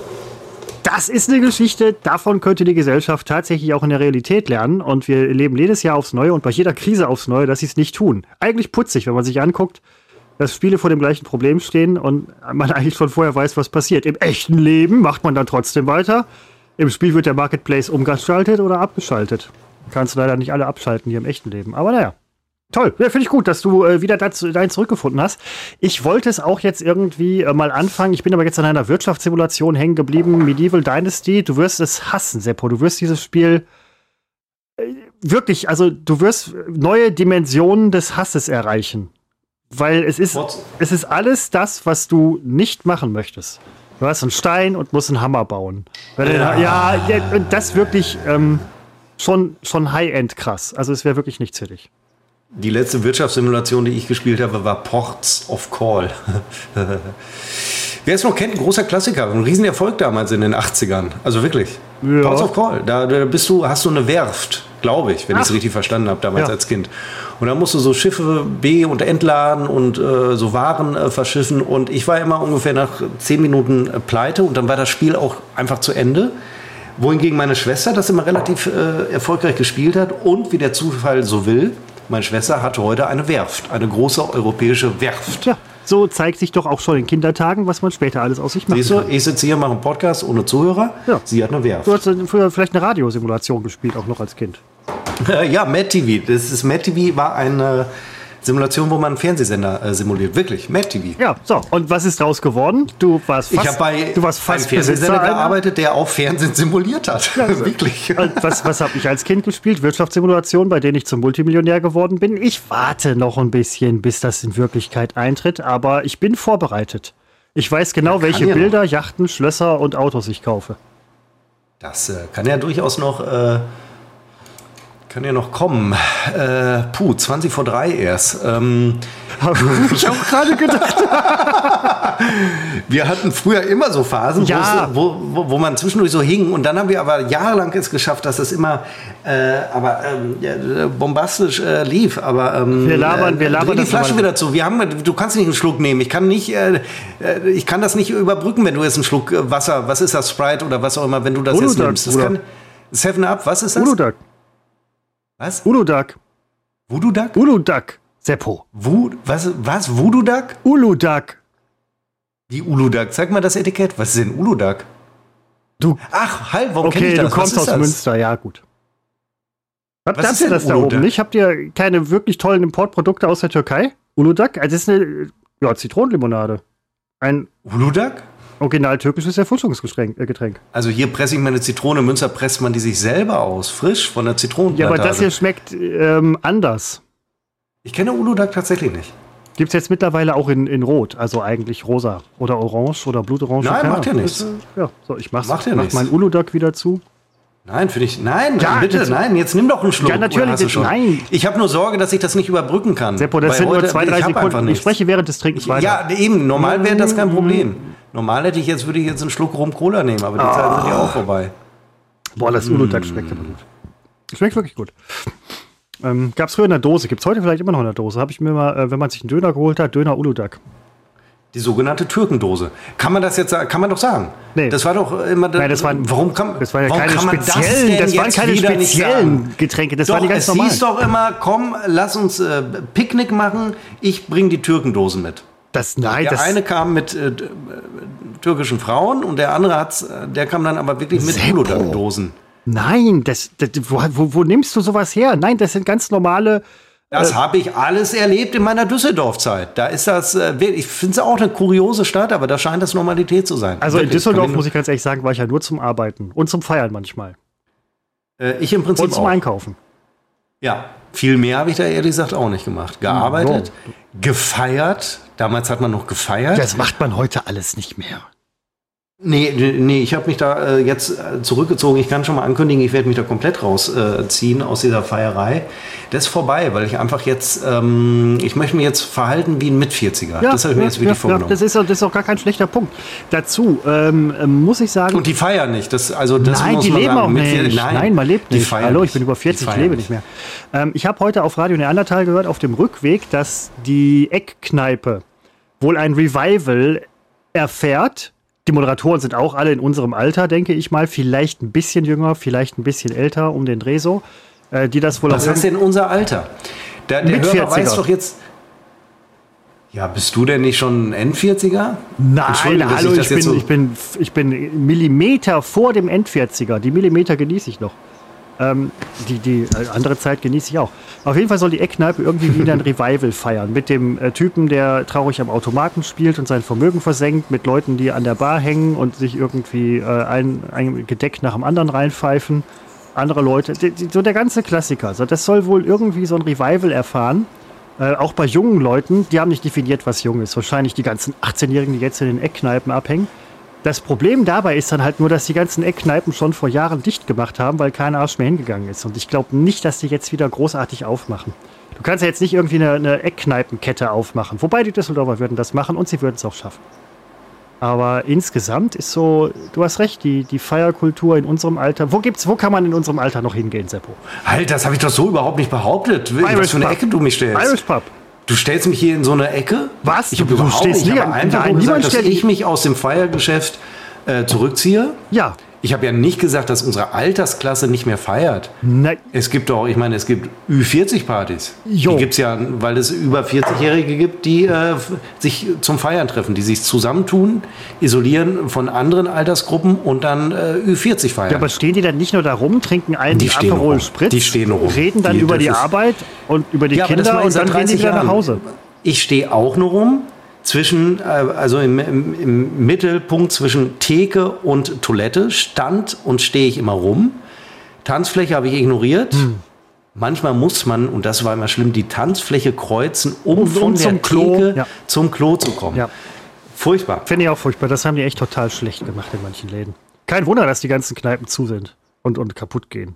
Das ist eine Geschichte, davon könnte die Gesellschaft tatsächlich auch in der Realität lernen. Und wir leben jedes Jahr aufs Neue und bei jeder Krise aufs Neue, dass sie es nicht tun. Eigentlich putzig, wenn man sich anguckt, dass Spiele vor dem gleichen Problem stehen und man eigentlich schon vorher weiß, was passiert. Im echten Leben macht man dann trotzdem weiter. Im Spiel wird der Marketplace umgeschaltet oder abgeschaltet. Kannst du leider nicht alle abschalten hier im echten Leben. Aber naja. Toll, ja, finde ich gut, dass du äh, wieder dazu, dahin zurückgefunden hast. Ich wollte es auch jetzt irgendwie äh, mal anfangen. Ich bin aber jetzt an einer Wirtschaftssimulation hängen geblieben, Medieval Dynasty. Du wirst es hassen, Seppo. Du wirst dieses Spiel äh, wirklich, also du wirst neue Dimensionen des Hasses erreichen. Weil es ist, es ist alles das, was du nicht machen möchtest. Du hast einen Stein und musst einen Hammer bauen. Ja, ja, ja das wirklich ähm, schon, schon High-End krass. Also es wäre wirklich nichts für dich. Die letzte Wirtschaftssimulation, die ich gespielt habe, war Ports of Call. Wer es noch kennt, ein großer Klassiker, ein Riesenerfolg damals in den 80ern. Also wirklich. Ja. Ports of Call. Da, da, bist du, hast du eine Werft, glaube ich, wenn ich es richtig verstanden habe, damals ja. als Kind. Und da musst du so Schiffe B- und entladen und äh, so Waren äh, verschiffen. Und ich war immer ungefähr nach zehn Minuten äh, pleite und dann war das Spiel auch einfach zu Ende. Wohingegen meine Schwester das immer relativ äh, erfolgreich gespielt hat und wie der Zufall so will, meine Schwester hatte heute eine Werft, eine große europäische Werft. Ja. So zeigt sich doch auch schon in Kindertagen, was man später alles aus sich macht. Siehst du, ich sitze hier, mache einen Podcast ohne Zuhörer. Ja. Sie hat eine Werft. Du hast früher vielleicht eine Radiosimulation gespielt, auch noch als Kind. ja, Mad TV. Das ist TV war eine Simulation, wo man einen Fernsehsender äh, simuliert. Wirklich, Mad TV. Ja, so. Und was ist daraus geworden? Du warst fast, ich habe bei du warst fast einem Fernsehsender gearbeitet, der auch Fernsehen simuliert hat. Ja, also. Wirklich. was was habe ich als Kind gespielt? Wirtschaftssimulation, bei denen ich zum Multimillionär geworden bin. Ich warte noch ein bisschen, bis das in Wirklichkeit eintritt, aber ich bin vorbereitet. Ich weiß genau, ja, welche Bilder, noch. Yachten, Schlösser und Autos ich kaufe. Das äh, kann ja durchaus noch äh, kann ja noch kommen. Äh, puh, 20 vor 3 erst. Ähm, Habe ich auch gerade gedacht. wir hatten früher immer so Phasen, ja. wo, wo, wo, man zwischendurch so hing. Und dann haben wir aber jahrelang es geschafft, dass es immer äh, aber, ähm, ja, bombastisch äh, lief. Aber ähm, wir labern, wir labern. die Flasche wieder zu. Wir haben, du kannst nicht einen Schluck nehmen. Ich kann nicht, äh, äh, ich kann das nicht überbrücken, wenn du jetzt einen Schluck äh, Wasser, was ist das, Sprite oder was auch immer, wenn du das jetzt nimmst. Das kann, Seven Up, was ist das? Uludag. Was? Uludag. Voodoo Duck? Uludag. Seppo. Wu, was, was? Voodoo Duck? Uludag. Wie Uludag? Zeig mal das Etikett. Was ist denn Uludag? Du. Ach, halt, warum okay, ich das? du kommst aus das? Münster, ja, gut. Habt was ihr das da oben nicht? Habt ihr keine wirklich tollen Importprodukte aus der Türkei? Uludag? Also, das ist eine ja, Zitronenlimonade. Ein Uludag? Original türkisches Erfrischungsgetränk. Äh, also hier presse ich meine Zitrone, in Münster presst man die sich selber aus, frisch von der Zitronenplantage. Ja, aber das hier schmeckt ähm, anders. Ich kenne Uludag tatsächlich nicht. Gibt es jetzt mittlerweile auch in, in Rot, also eigentlich rosa oder orange oder blutorange. Nein, macht ja nichts. Äh, ja, so, ich mach's, macht ja mach meinen Uludag wieder zu. Nein, finde ich. Nein, ja, bitte, nein, jetzt nimm doch einen Schluck. Ja, natürlich. Nein. Ich habe nur Sorge, dass ich das nicht überbrücken kann. Seppo, das sind nur zwei, drei Sekunden. Ich spreche während des Trinkens weiter. Ja, eben. Normal wäre das kein Problem. Normal hätte ich jetzt, würde ich jetzt einen Schluck Rum Cola nehmen, aber die ah. Zeiten sind ja auch vorbei. Boah, das Uludag schmeckt aber gut. Schmeckt wirklich gut. Ähm, Gab es früher in der Dose, gibt es heute vielleicht immer noch in der Dose. Habe ich mir mal, äh, wenn man sich einen Döner geholt hat, Döner Uludag. Die sogenannte Türkendose. Kann man das jetzt sagen? Kann man doch sagen. Nee. Das war doch immer. Nein, das waren, warum kann, das waren ja keine speziellen, das, das waren keine speziellen Getränke. Das doch, war die ganz es normal. hieß doch immer, komm, lass uns äh, Picknick machen. Ich bringe die Türkendosen mit. Das, nein, der das eine kam mit äh, türkischen Frauen und der andere hat, der kam dann aber wirklich mit Uludag-Dosen. Nein, das, das wo, wo, wo, nimmst du sowas her? Nein, das sind ganz normale. Das äh, habe ich alles erlebt in meiner Düsseldorf-Zeit. Da ist das, äh, ich finde es auch eine kuriose Stadt, aber da scheint das Normalität zu sein. Also Wirklich. in Düsseldorf, muss ich ganz ehrlich sagen, war ich ja nur zum Arbeiten und zum Feiern manchmal. Äh, ich im Prinzip Und zum auch. Einkaufen. Ja, viel mehr habe ich da ehrlich gesagt auch nicht gemacht. Gearbeitet, gefeiert. Damals hat man noch gefeiert. Das macht man heute alles nicht mehr. Nee, nee, ich habe mich da äh, jetzt äh, zurückgezogen. Ich kann schon mal ankündigen, ich werde mich da komplett rausziehen äh, aus dieser Feierei. Das ist vorbei, weil ich einfach jetzt, ähm, ich möchte mich jetzt verhalten wie ein Mit-40er. Ja, das habe ich ja, mir jetzt wirklich ja, vorgenommen. Ja, das, ist, das ist auch gar kein schlechter Punkt. Dazu ähm, muss ich sagen. Und die feiern nicht. Das, also das nein, muss die man leben sagen. auch nicht. vier- Nein, man lebt nicht. Hallo, ich bin über Die 40, ich lebe nicht mehr. Ähm, ich habe heute auf Radio Neandertal gehört, auf dem Rückweg, dass die Eckkneipe wohl ein Revival erfährt. Die Moderatoren sind auch alle in unserem Alter, denke ich mal. Vielleicht ein bisschen jünger, vielleicht ein bisschen älter, um den Dreh so. Äh, die das wohl Was heißt denn unser Alter? Der, der Hörer 40er. weiß doch jetzt. Ja, bist du denn nicht schon ein N40er? Nein, hallo, ich ich, bin, so- ich, bin, ich bin Millimeter vor dem Endvierziger. Die Millimeter genieße ich noch. Ähm, die die äh, andere Zeit genieße ich auch. Auf jeden Fall soll die Eckkneipe irgendwie wieder ein Revival feiern. Mit dem äh, Typen, der traurig am Automaten spielt und sein Vermögen versenkt. Mit Leuten, die an der Bar hängen und sich irgendwie äh, ein, ein Gedeck nach dem anderen reinpfeifen. Andere Leute. Die, die, so der ganze Klassiker. Also das soll wohl irgendwie so ein Revival erfahren. Äh, auch bei jungen Leuten, die haben nicht definiert, was jung ist. Wahrscheinlich die ganzen 18-Jährigen, die jetzt in den Eckkneipen abhängen. Das Problem dabei ist dann halt nur, dass die ganzen Eckkneipen schon vor Jahren dicht gemacht haben, weil kein Arsch mehr hingegangen ist. Und ich glaube nicht, dass die jetzt wieder großartig aufmachen. Du kannst ja jetzt nicht irgendwie eine, eine Eckkneipenkette aufmachen. Wobei die Düsseldorfer würden das machen und sie würden es auch schaffen. Aber insgesamt ist so, du hast recht, die, die Feierkultur in unserem Alter. Wo gibt's, wo kann man in unserem Alter noch hingehen, Seppo? Halt, das habe ich doch so überhaupt nicht behauptet. Was für eine Pub. Ecke du mich stellst. Irish Pub. Du stellst mich hier in so eine Ecke? Was? Ich habe überhaupt stehst nicht. Ich habe einfach gesagt, dass ich mich aus dem Feiergeschäft äh, zurückziehe. Ja. Ich habe ja nicht gesagt, dass unsere Altersklasse nicht mehr feiert. Nein. Es gibt doch, ich meine, es gibt Ü40-Partys. Jo. Die gibt es ja, weil es über 40-Jährige gibt, die äh, sich zum Feiern treffen, die sich zusammentun, isolieren von anderen Altersgruppen und dann äh, Ü40 feiern. Ja, aber stehen die dann nicht nur da rum, trinken einen Die Aperol. Spritz, Die stehen rum. reden dann Die- über die Arbeit und über die Ja, Kinder und dann gehen die 30 wieder nach Jahren. Hause. Ich stehe auch nur rum zwischen, äh, also im, im, im Mittelpunkt zwischen Theke und Toilette, stand und stehe ich immer rum. Tanzfläche habe ich ignoriert. Hm. Manchmal muss man, und das war immer schlimm, die Tanzfläche kreuzen, um, Um- von der Klo, Theke ja. zum Klo zu kommen. Ja. Furchtbar. Finde ich auch furchtbar. Das haben die echt total schlecht gemacht in manchen Läden. Kein Wunder, dass die ganzen Kneipen zu sind und, und kaputt gehen.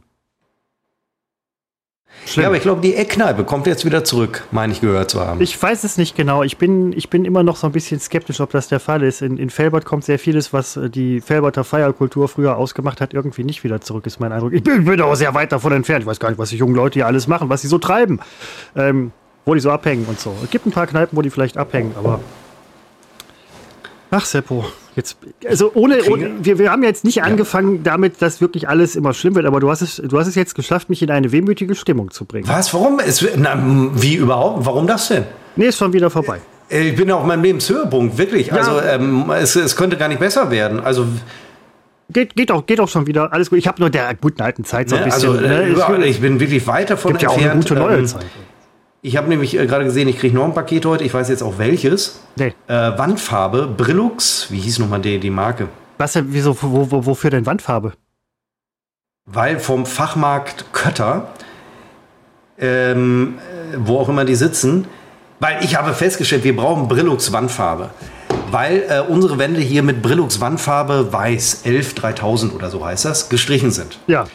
Schlimm. Ja, aber ich glaube, die Eckkneipe kommt jetzt wieder zurück, meine ich gehört zu haben. Ich weiß es nicht genau. Ich bin, ich bin immer noch so ein bisschen skeptisch, ob das der Fall ist. In, in Felbert kommt sehr vieles, was äh, die Felberter Feierkultur früher ausgemacht hat, irgendwie nicht wieder zurück, ist mein Eindruck. Ich bin, bin aber sehr weit davon entfernt. Ich weiß gar nicht, was die jungen Leute hier alles machen, was sie so treiben, ähm, wo die so abhängen und so. Es gibt ein paar Kneipen, wo die vielleicht abhängen, aber. Ach, Seppo. Jetzt, also ohne, ohne wir, wir haben jetzt nicht angefangen damit, dass wirklich alles immer schlimm wird, aber du hast es, du hast es jetzt geschafft, mich in eine wehmütige Stimmung zu bringen. Was? Warum? Es, na, wie überhaupt? Warum das denn? Nee, ist schon wieder vorbei. Äh, Ich bin auf meinem Lebenshöhepunkt, wirklich. Also ähm, es, es könnte gar nicht besser werden. Also, Geht, geht, auch, geht auch schon wieder. Alles gut. Ich habe nur der guten alten Zeit so ein ne, bisschen. also äh, ne, ich bin wirklich weit davon gibt ja auch eine entfernt. gute neue ähm, Zeit. Ich habe nämlich äh, gerade gesehen, ich kriege noch ein Paket heute. Ich weiß jetzt auch welches. Nee. Äh, Wandfarbe, Brillux. Wie hieß nochmal die, die Marke? Was denn, wieso, wo, wo, wofür denn Wandfarbe? Weil vom Fachmarkt Kötter, ähm, äh, wo auch immer die sitzen, weil ich habe festgestellt, wir brauchen Brillux Wandfarbe. Weil äh, unsere Wände hier mit Brillux Wandfarbe weiß 11 3000 oder so heißt das, gestrichen sind. Ja.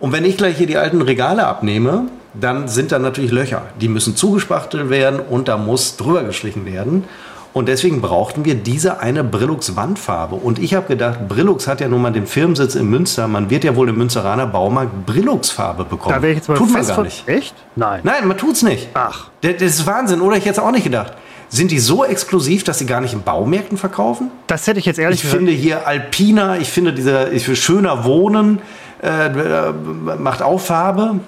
Und wenn ich gleich hier die alten Regale abnehme, dann sind da natürlich Löcher. Die müssen zugespachtelt werden und da muss drüber gestrichen werden. Und deswegen brauchten wir diese eine Brillux Wandfarbe. Und ich habe gedacht, Brillux hat ja nun mal den Firmensitz in Münster. Man wird ja wohl im Münsteraner Baumarkt Brillux Farbe bekommen. Da wäre ich jetzt mal Tut man gar nicht. Echt? Nein. Nein, man tut's nicht. Ach. Das, das ist Wahnsinn, oder? Ich hätte es auch nicht gedacht. Sind die so exklusiv, dass sie gar nicht in Baumärkten verkaufen? Das hätte ich jetzt ehrlich Ich finde hier Alpina, ich finde dieser, ich finde schöner Wohnen, äh, äh, macht auch Farbe.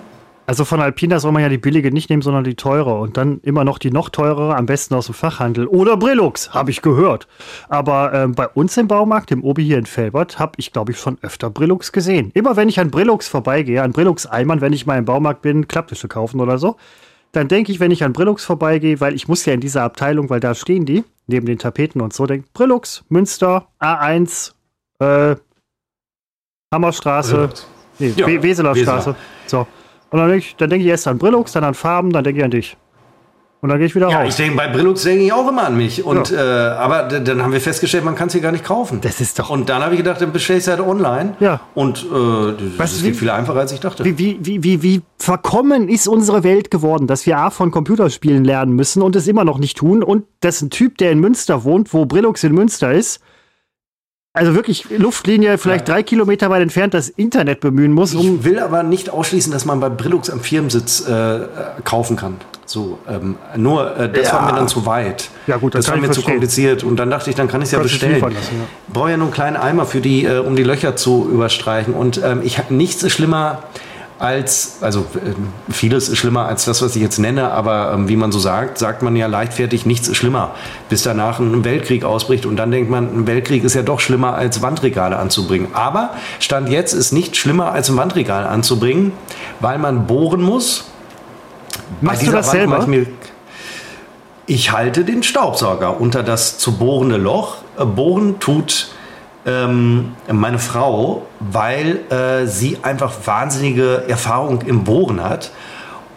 Also von Alpina soll man ja die billige nicht nehmen, sondern die teure. Und dann immer noch die noch teurere, am besten aus dem Fachhandel. Oder Brillux, habe ich gehört. Aber ähm, bei uns im Baumarkt, im Obi hier in Felbert, habe ich, glaube ich, schon öfter Brillux gesehen. Immer wenn ich an Brillux vorbeigehe, an Brillux-Eimern, wenn ich mal im Baumarkt bin, Klapptische kaufen oder so, dann denke ich, wenn ich an Brillux vorbeigehe, weil ich muss ja in dieser Abteilung, weil da stehen die, neben den Tapeten und so, denke Brillux, Münster, A1, äh, Hammerstraße, Brillux. nee, Ja, We Weseler Weseler. Straße. So. Und dann denke ich, dann denk ich erst an Brillux, dann an Farben, dann denke ich an dich. Und dann gehe ich wieder Ja, raus. ich denke, bei Brillux denke ich auch immer an mich. Und, äh, aber dann haben wir festgestellt, man kann es hier gar nicht kaufen. Das ist doch- Und dann habe ich gedacht, dann bestelle ich es halt online. Ja. Und äh, das Was, ist wie- viel einfacher, als ich dachte. Wie, wie, wie, wie, wie verkommen ist unsere Welt geworden, dass wir A von Computerspielen lernen müssen und es immer noch nicht tun und dass ein Typ, der in Münster wohnt, wo Brillux in Münster ist, also wirklich Luftlinie vielleicht drei Kilometer weit entfernt das Internet bemühen muss, um. Ich will aber nicht ausschließen, dass man bei Brillux am Firmensitz äh, kaufen kann. So, ähm, nur äh, das Ja. war mir dann zu weit. Ja, gut, das das war mir zu verstehen. kompliziert. Und dann dachte ich, dann kann ich es ja bestellen. lassen, ja. Brauche ja nur einen kleinen Eimer für die, äh, um die Löcher zu überstreichen. Und ähm, ich habe nichts schlimmer als, also ähm, vieles ist schlimmer als das, was ich jetzt nenne, aber ähm, wie man so sagt, sagt man ja leichtfertig, nichts ist schlimmer, bis danach ein Weltkrieg ausbricht und dann denkt man, ein Weltkrieg ist ja doch schlimmer als Wandregale anzubringen. Aber Stand jetzt ist nicht schlimmer als ein Wandregal anzubringen, weil man bohren muss. Bei Machst du das Wand selber? ich halte den Staubsauger unter das zu bohrende Loch. Äh, Bohren tut ähm, meine Frau, weil äh, sie einfach wahnsinnige Erfahrung im Bohren hat.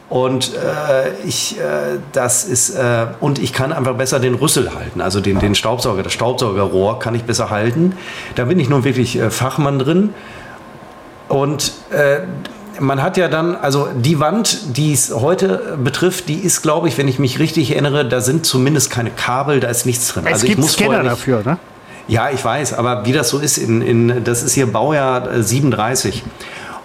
Und äh, ich, äh, das ist, äh, und ich kann einfach besser den Rüssel halten, also den, den Staubsauger, das Staubsaugerrohr kann ich besser halten. Da bin ich nun wirklich äh, Fachmann drin. Und äh, man hat ja dann, also die Wand, die es heute betrifft, die ist, glaube ich, wenn ich mich richtig erinnere, da sind zumindest keine Kabel, da ist nichts drin. Es also ich gibt muss Scanner dafür, ne? Ja, ich weiß, aber wie das so ist, in, in, das ist hier Baujahr äh, 37.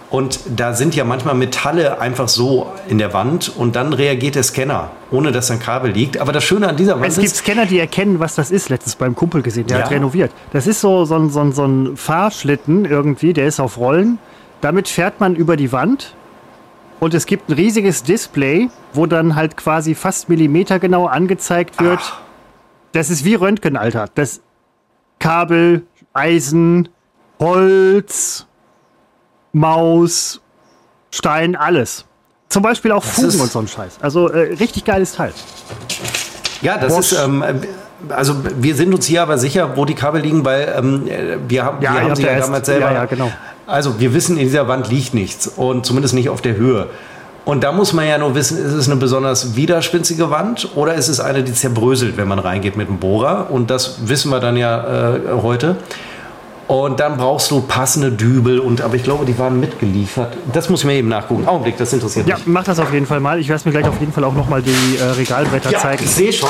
Und da sind ja manchmal Metalle einfach so in der Wand und dann reagiert der Scanner, ohne dass ein Kabel liegt. Aber das Schöne an dieser Wand Es gibt ist, Scanner, die erkennen, was das ist. Letztens beim Kumpel gesehen, der Ja. hat renoviert. Das ist so, so, ein, so, ein, so ein Fahrschlitten irgendwie, der ist auf Rollen. Damit fährt man über die Wand und es gibt ein riesiges Display, wo dann halt quasi fast millimetergenau angezeigt wird. Das ist wie Röntgen, Alter. Das Kabel, Eisen, Holz, Maus, Stein, alles. Zum Beispiel auch Fugen ist- und so ein Scheiß. Also äh, richtig geiles Teil. ja, das Bosch. ist, ähm, also wir sind uns hier aber sicher, wo die Kabel liegen, weil ähm, wir haben, Ja, wir haben sie ja damals selber. ja, ja, genau. Also wir wissen, in dieser Wand liegt nichts und zumindest nicht auf der Höhe. Und da muss man ja nur wissen, ist es eine besonders widerspenstige Wand oder ist es eine, die zerbröselt, wenn man reingeht mit dem Bohrer? Und das wissen wir dann ja äh, heute. Und dann brauchst du passende Dübel und aber ich glaube, die waren mitgeliefert. Das muss ich mir eben nachgucken. Augenblick, das interessiert Ja, mich. mach das auf jeden Fall mal. Ich werde mir gleich auf jeden Fall auch noch mal die äh, Regalbretter Ja, zeigen. ich sehe schon.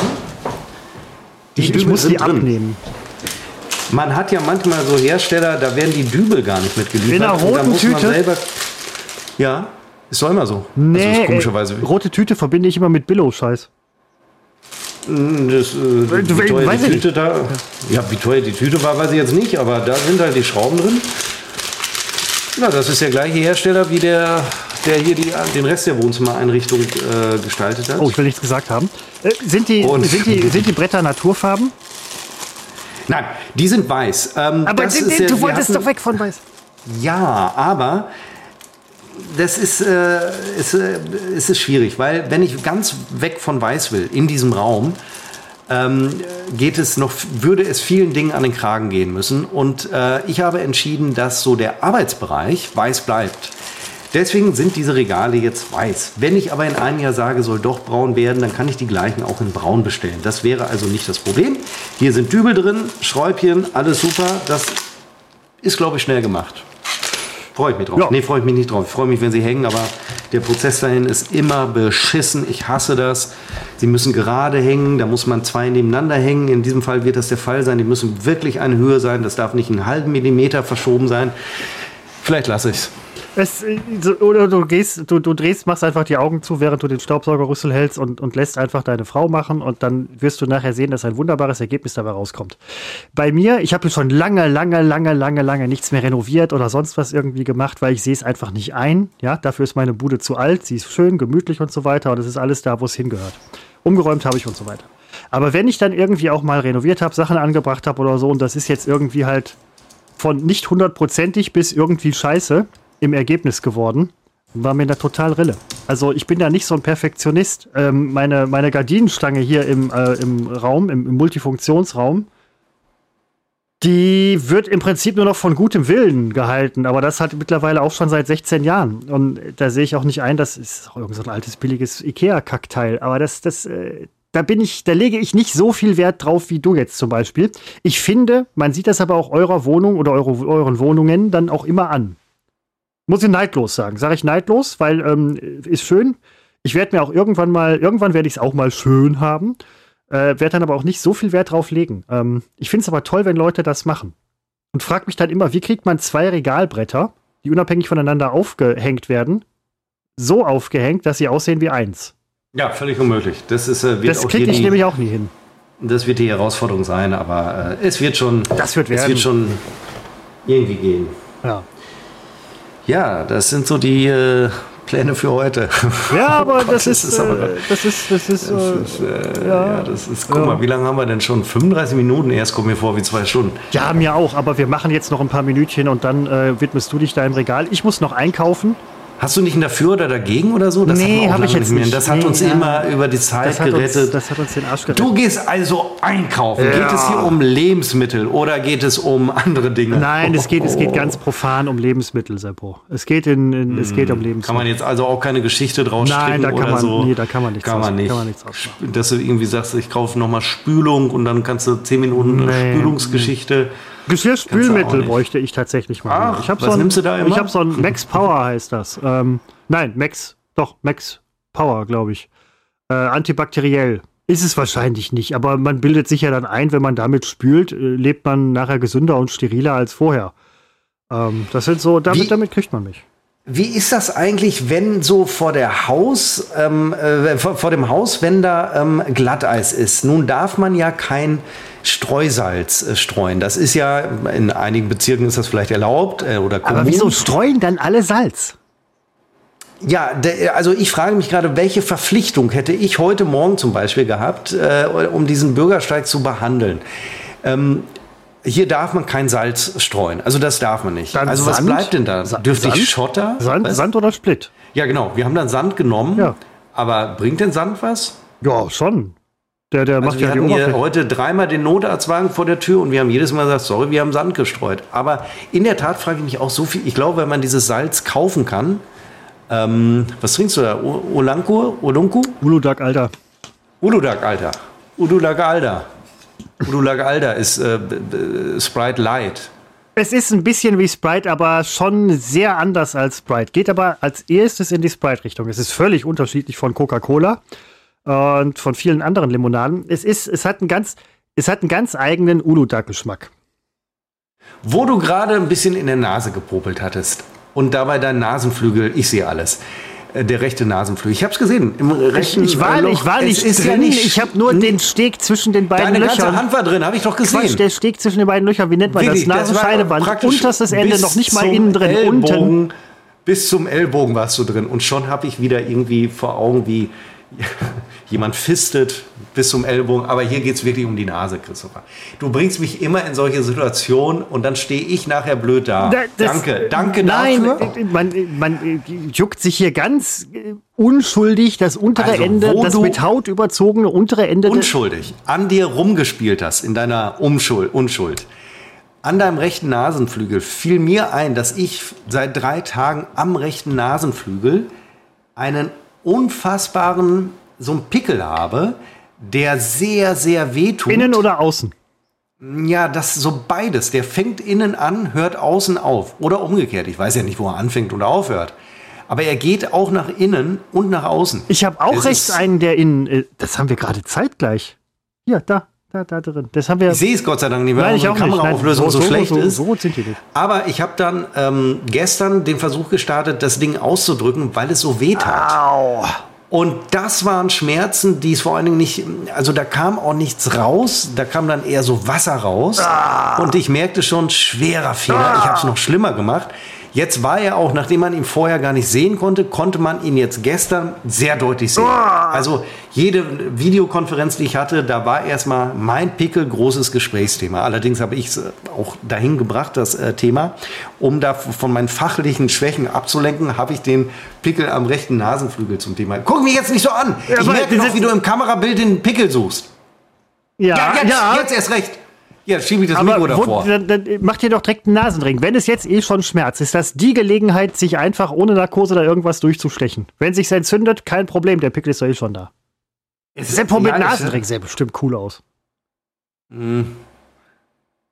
Die Ich, ich Dübel muss sind die drin. abnehmen. Man hat ja manchmal so Hersteller, da werden die Dübel gar nicht mitgeliefert. In einer roten muss Tüte? Selber, ja, ist doch immer so. Nee, also ist ey, komischerweise. rote Tüte verbinde ich immer mit Billo-Scheiß. Das, äh, Du, wie teuer weiß die Tüte da, ja, wie teuer die Tüte war, weiß ich jetzt nicht, aber da sind halt die Schrauben drin. Na, das ist der gleiche Hersteller wie der, der hier die, den Rest der Wohnzimmereinrichtung äh, gestaltet hat. Oh, ich will nichts gesagt haben. Äh, sind, die, Und- sind, die, sind die Bretter Naturfarben? Nein, die sind weiß. Ähm, Aber ist den, ja- du wolltest hatten- doch weg von weiß. Ja, aber das ist, äh, ist, äh, ist es schwierig, weil wenn ich ganz weg von Weiß will, in diesem Raum, ähm, geht es noch, würde es vielen Dingen an den Kragen gehen müssen. Und äh, ich habe entschieden, dass so der Arbeitsbereich weiß bleibt. Deswegen sind diese Regale jetzt weiß. Wenn ich aber in einem Jahr sage, soll doch braun werden, dann kann ich die gleichen auch in braun bestellen. Das wäre also nicht das Problem. Hier sind Dübel drin, Schräubchen, alles super. Das ist, glaube ich, schnell gemacht. Freue ich mich drauf. Ja. Nee, freue ich mich nicht drauf. Ich freue mich, wenn sie hängen, aber der Prozess dahin ist immer beschissen. Ich hasse das. Sie müssen gerade hängen, da muss man zwei nebeneinander hängen. In diesem Fall wird das der Fall sein. Die müssen wirklich eine Höhe sein. Das darf nicht einen halben Millimeter verschoben sein. Vielleicht lasse ich es. Es, äh, oder du gehst, du, du drehst, machst einfach die Augen zu, während du den Staubsaugerrüssel hältst und, und lässt einfach deine Frau machen und dann wirst du nachher sehen, dass ein wunderbares Ergebnis dabei rauskommt. Bei mir, ich habe schon lange, lange, lange, lange, lange nichts mehr renoviert oder sonst was irgendwie gemacht, weil ich sehe es einfach nicht ein. Ja, dafür ist meine Bude zu alt, sie ist schön, gemütlich und so weiter und es ist alles da, wo es hingehört. Umgeräumt habe ich und so weiter. Aber wenn ich dann irgendwie auch mal renoviert habe, Sachen angebracht habe oder so und das ist jetzt irgendwie halt von nicht hundertprozentig bis irgendwie scheiße im Ergebnis geworden. War mir da total Rille. Also ich bin da nicht so ein Perfektionist. Ähm, meine, meine Gardinenstange hier im, äh, im Raum, im, im Multifunktionsraum, Die wird im Prinzip nur noch von gutem Willen gehalten, aber das hat mittlerweile auch schon seit 16 Jahren. Und da sehe ich auch nicht ein, das ist auch irgend so ein altes, billiges IKEA-Kackteil. Aber das, das, äh, da bin ich, da lege ich nicht so viel Wert drauf wie du jetzt zum Beispiel. Ich finde, man sieht das aber auch eurer Wohnung oder eure, euren Wohnungen dann auch immer an. Muss ich neidlos sagen. Sage ich neidlos, weil ähm, ist schön. Ich werde mir auch irgendwann mal, irgendwann werde ich es auch mal schön haben. Äh, werde dann aber auch nicht so viel Wert drauf legen. Ähm, ich finde es aber toll, wenn Leute das machen. Und frage mich dann immer, wie kriegt man zwei Regalbretter, die unabhängig voneinander aufgehängt werden, so aufgehängt, dass sie aussehen wie eins? Ja, völlig unmöglich. Das ist äh, Das kriege ich nämlich auch nie hin. Das wird die Herausforderung sein, aber äh, es wird schon. Das wird werden. Es wird schon irgendwie gehen. Ja. Ja, das sind so die äh, Pläne für heute. Ja, aber oh Gott, das, ist, das, ist, äh, das ist, das ist, das ist, äh, ja, ja, das ist, guck ja. mal, wie lange haben wir denn schon? 35 Minuten erst kommen mir vor wie zwei Stunden. Ja, mir auch, aber wir machen jetzt noch ein paar Minütchen und dann äh, widmest du dich deinem Regal. Ich muss noch einkaufen. Hast du nicht ein dafür oder dagegen oder so? Das nee, habe ich jetzt nicht. Mehr. Das hat nee, uns ja. immer über die Zeit das gerettet. Uns, das hat uns den Arsch gerettet. Du gehst also einkaufen. Ja. Geht es hier um Lebensmittel oder geht es um andere Dinge? Nein, es geht, es geht ganz profan um Lebensmittel, Seppo. Es geht, in, in hm. es geht um Lebensmittel. Kann man jetzt also auch keine Geschichte draus Nein, da kann oder man, so? Nee, da kann man nichts kann man nicht. Kann man nichts Dass du irgendwie sagst, ich kaufe nochmal Spülung und dann kannst du 10 Minuten nee. Spülungsgeschichte. Geschirrspülmittel bräuchte ich tatsächlich mal. Ach, ich was so ein, nimmst du da immer? Ich habe so ein Max Power heißt das. Ähm, Nein, Max, doch, Max Power, glaube ich. Äh, antibakteriell. Ist es wahrscheinlich nicht, aber man bildet sich ja dann ein, wenn man damit spült, äh, lebt man nachher gesünder und steriler als vorher. Ähm, das sind so, damit, damit kriegt man mich. Wie ist das eigentlich, wenn so vor der Haus, ähm, äh, vor, vor, dem Haus, wenn da ähm, Glatteis ist? Nun darf man ja kein Streusalz äh, streuen. Das ist ja, in einigen Bezirken ist das vielleicht erlaubt äh, oder Kommunen. Aber wieso streuen dann alle Salz? Ja, also ich frage mich gerade, welche Verpflichtung hätte ich heute Morgen zum Beispiel gehabt, äh, um diesen Bürgersteig zu behandeln? Ähm, hier darf man kein Salz streuen. Also das darf man nicht. Dann also Sand? was bleibt denn da? Dürfte ich Schotter? Sand, Sand oder Split? Ja, genau. Wir haben dann Sand genommen. Ja. Aber bringt denn Sand was? Ja, schon. Der, der also macht wir ja hatten hier heute dreimal den Notarztwagen vor der Tür und wir haben jedes Mal gesagt, sorry, wir haben Sand gestreut. Aber in der Tat frage ich mich auch so viel. Ich glaube, wenn man dieses Salz kaufen kann, ähm, was trinkst du da? Olanko? Olunku? Uludag Alter. Uludag Alter. Uludag Alter. Uludag Alter ist äh, Sprite Light. Es ist ein bisschen wie Sprite, aber schon sehr anders als Sprite. Geht aber als erstes in die Sprite-Richtung. Es ist völlig unterschiedlich von Coca-Cola und von vielen anderen Limonaden. Es ist, es hat einen ganz, es hat einen ganz eigenen Uludag-Geschmack. Wo du gerade ein bisschen in der Nase gepopelt hattest, und dabei dein Nasenflügel, ich sehe alles. Äh, der rechte Nasenflügel. Ich habe es gesehen. Im rechten ich war, Loch. ich war nicht ist drin. Ja nicht ich habe nur den Steg zwischen den beiden Deine Löchern. Deine ganze Hand war drin, habe ich doch gesehen. Quatsch, der Steg zwischen den beiden Löchern. Wie nennt man Willi, das? Nasenscheidewand. Unterstes Ende, noch nicht mal innen drin. Ellbogen, unten. Bis zum Ellbogen warst du drin. Und schon habe ich wieder irgendwie vor Augen, wie jemand fistet bis zum Ellbogen, aber hier geht es wirklich um die Nase, Christopher. Du bringst mich immer in solche Situationen und dann stehe ich nachher blöd da. Das, danke, danke nein, dafür. Man, man juckt sich hier ganz äh, unschuldig das untere also, Ende, das mit Haut überzogene untere Ende. Unschuldig, an dir rumgespielt hast in deiner Umschuld, Unschuld. An deinem rechten Nasenflügel fiel mir ein, dass ich seit drei Tagen am rechten Nasenflügel einen unfassbaren, so einen Pickel habe, der sehr, sehr wehtut. Innen oder außen? Ja, das so beides. Der fängt innen an, hört außen auf. Oder umgekehrt. Ich weiß ja nicht, wo er anfängt oder aufhört. Aber er geht auch nach innen und nach außen. Ich habe auch es rechts einen, der innen. Äh, das haben wir gerade zeitgleich. Hier, da, da, da drin. Das haben wir. Ich sehe es Gott sei Dank nicht, weil Nein, unsere Kameraauflösung so, so, schlecht so, ist. So nicht. Aber ich habe dann ähm, gestern den Versuch gestartet, das Ding auszudrücken, weil es so weh tat. Au. Und das waren Schmerzen, die es vor allen Dingen nicht, also da kam auch nichts raus, da kam dann eher so Wasser raus. Ah. Und ich merkte schon, schwerer Fehler, ah. ich habe es noch schlimmer gemacht. Jetzt war er auch, nachdem man ihn vorher gar nicht sehen konnte, konnte man ihn jetzt gestern sehr deutlich sehen. Also jede Videokonferenz, die ich hatte, da war erstmal mein Pickel großes Gesprächsthema. Allerdings habe ich es äh, auch dahin gebracht, das äh, Thema. Um da von meinen fachlichen Schwächen abzulenken, habe ich den Pickel am rechten Nasenflügel zum Thema. Guck mich jetzt nicht so an. Ja, ich merke noch, wie du im Kamerabild den Pickel suchst. Ja, ja, jetzt, ja. jetzt erst recht. Ja, schiebe ich das Aber Mikro wo, davor. dann, dann macht ihr doch direkt einen Nasenring. Wenn es jetzt eh schon schmerzt, ist das die Gelegenheit, sich einfach ohne Narkose oder irgendwas durchzustechen. Wenn sich's entzündet, kein Problem, der Pickel ist doch eh schon da. Seppo mit Ja, ich- Nasenring sähe bestimmt cool aus. Hm.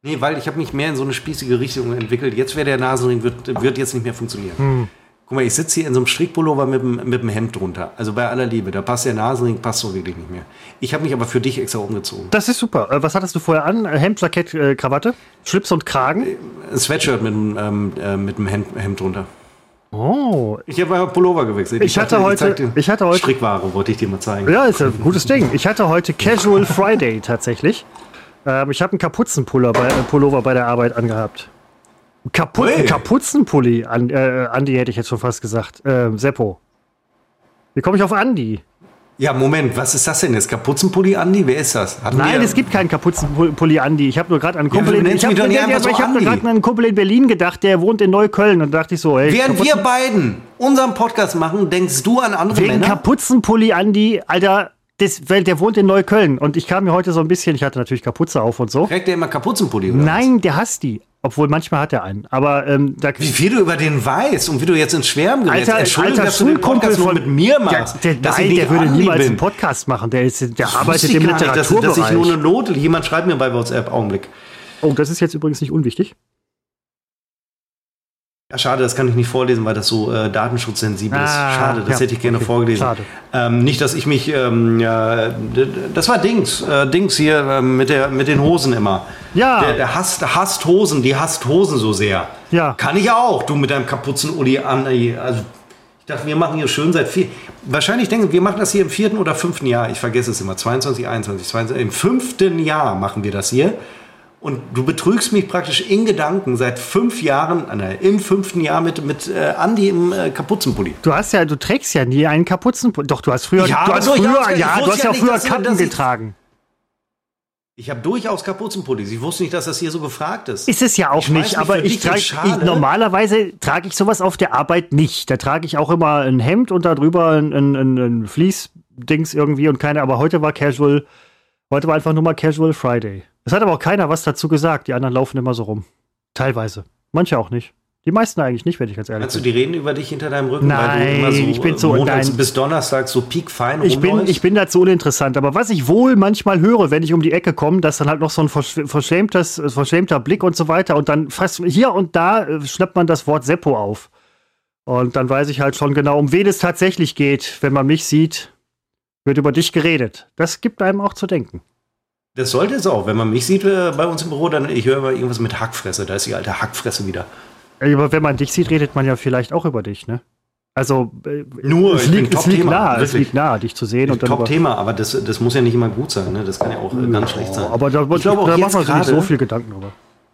Nee, weil ich habe mich mehr in so eine spießige Richtung entwickelt. Jetzt wäre der Nasenring, wird, wird jetzt nicht mehr funktionieren. Hm. Guck mal, ich sitze hier in so einem Strickpullover mit, dem- mit dem Hemd drunter. Also bei aller Liebe, da passt der Nasenring, passt so wirklich nicht mehr. Ich habe mich aber für dich extra umgezogen. Das ist super. Äh, was hattest du vorher an? Äh, Hemd, Jackett, äh, Krawatte, Schlips und Kragen. Ein Sweatshirt mit, dem, ähm, äh, mit dem Hemd, Hemd drunter. Oh, Ich habe Pullover gewechselt. Ich hatte dachte, heute- dir- ich hatte heute- Strickware, wollte ich dir mal zeigen. ja, ist ein gutes Ding. Ich hatte heute Casual Friday tatsächlich. Ähm, ich habe einen Kapuzenpullover bei, äh, Pullover bei der Arbeit angehabt. Kapu Ui. Kapuzenpulli, an, äh, Andi hätte ich jetzt schon fast gesagt. Ähm, Seppo. Wie komme ich auf Andi? Ja, Moment, was ist das denn jetzt? Kapuzenpulli, Andi? Wer ist das? Hatten Nein, es gibt keinen Kapuzenpulli Andi. Ich habe nur gerade an einen Kumpel, in, nennst ich hab, mich doch nicht ja, einfach aber so ich hab nur Andi. gerade an einen Kumpel in Berlin gedacht, der wohnt in Neukölln. Und da dachte ich so, ey, Während Kapuzen- wir beiden unseren Podcast machen, denkst du an andere wegen Männer? Kapuzenpulli Andi, Alter, das, weil der wohnt in Neukölln. Und ich kam mir heute so ein bisschen, ich hatte natürlich Kapuze auf und so. Trägt der immer Kapuzenpulli? Oder Nein, der hasst die. Obwohl manchmal hat er einen. Aber ähm, da? Wie viel du über den weißt und wie du jetzt ins Schwärmen gerätst. Alter, Entschuldigung, alter dass du den Podcast nur von mit mir machst. Der, dass nein, der würde niemals bin. einen Podcast machen. Der, ist, der arbeitet im gar nicht, dass, dass ich Literaturbereich. nur eine Note. Jemand schreibt mir bei WhatsApp. Augenblick. oh, das ist jetzt übrigens nicht unwichtig. Ja, schade, das kann ich nicht vorlesen, weil das so äh, datenschutzsensibel ist. Ah, Schade, das ja, hätte ich gerne okay, vorgelesen. Ähm, nicht, dass ich mich, ähm, ja, das war Dings, äh, Dings hier ähm, mit, der, mit den Hosen immer. Ja. Der, der hasst, hasst Hosen, die hasst Hosen so sehr. Ja. Kann ich auch, du mit deinem Kapuzen-Uli an. ey, Also, ich dachte, wir machen hier schön seit vier. Wahrscheinlich denken wir machen das hier im vierten oder fünften Jahr. Ich vergesse es immer. 22, 21, 22. Im fünften Jahr machen wir das hier. Und du betrügst mich praktisch in Gedanken seit fünf Jahren, äh, nein, im fünften Jahr mit, mit äh, Andi im äh, Kapuzenpulli. Du hast ja, du trägst ja nie einen Kapuzenpulli. Doch, du hast früher, Ja, du hast früher, ja, du hast ja ja früher Kappen getragen. Ich habe durchaus Kapuzenpullis. Ich wusste nicht, dass das hier so gefragt ist. Ist es ja auch nicht, aber ich trage, normalerweise trage ich sowas auf der Arbeit nicht. Da trage ich auch immer ein Hemd und darüber ein, ein, ein, ein Fleece-Dings irgendwie und keine, aber heute war Casual, heute war einfach nur mal Casual Friday. Es hat aber auch keiner was dazu gesagt. Die anderen laufen immer so rum. Teilweise. Manche auch nicht. Die meisten eigentlich nicht, wenn ich ganz ehrlich du, bin. die reden über dich hinter deinem Rücken, Nein, weil du immer so, ich bin äh, so- montags nein. bis donnerstags so piekfein Ich bin, ich bin dazu uninteressant, aber was ich wohl manchmal höre, wenn ich um die Ecke komme, dass dann halt noch so ein versch- verschämtes, äh, verschämter Blick und so weiter und dann fast hier und da äh, schnappt man das Wort Seppo auf. Und dann weiß ich halt schon genau, um wen es tatsächlich geht. Wenn man mich sieht, wird über dich geredet. Das gibt einem auch zu denken. Das sollte es auch. Wenn man mich sieht äh, bei uns im Büro, dann ich höre immer irgendwas mit Hackfresse. Da ist die alte Hackfresse wieder. Aber wenn man dich sieht, redet man ja vielleicht auch über dich, ne? Also, äh, Nur, es liegt, es liegt nah, es wirklich. liegt nah, dich zu sehen. Top-Thema, aber das, das muss ja nicht immer gut sein. Ne? Das kann ja auch äh, ganz schlecht sein. aber da, ich glaube auch da macht man sich nicht so viel Gedanken drüber.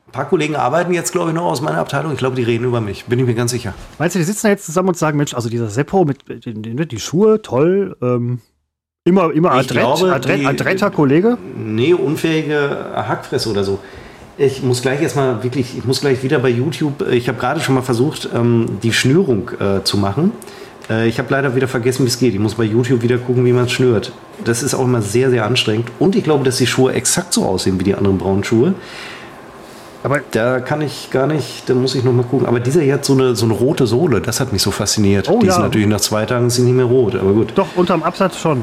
Ein paar Kollegen arbeiten jetzt, glaube ich, noch aus meiner Abteilung. Ich glaube, die reden über mich. Bin ich mir ganz sicher. Meinst du, die sitzen da jetzt zusammen und sagen, Mensch, also dieser Seppo mit äh, die, die, die Schuhe, toll, ähm, immer, immer Ich adrett, glaube, adrett, die- adretter Kollege? Nee, unfähige Hackfresse oder so. Ich muss gleich erstmal wirklich, ich muss gleich wieder bei YouTube, äh, ich habe gerade schon mal versucht, ähm, die Schnürung äh, zu machen. Äh, ich habe leider wieder vergessen, wie es geht. Ich muss bei YouTube wieder gucken, wie man es schnürt. Das ist auch immer sehr, sehr anstrengend. Und ich glaube, dass die Schuhe exakt so aussehen wie die anderen braunen Schuhe. Aber Da kann ich gar nicht, da muss ich noch mal gucken. Aber dieser hier hat so eine, so eine rote Sohle, das hat mich so fasziniert. Oh, die ja. ist natürlich nach zwei Tagen sind nicht mehr rot, aber gut. doch, unterm Absatz schon.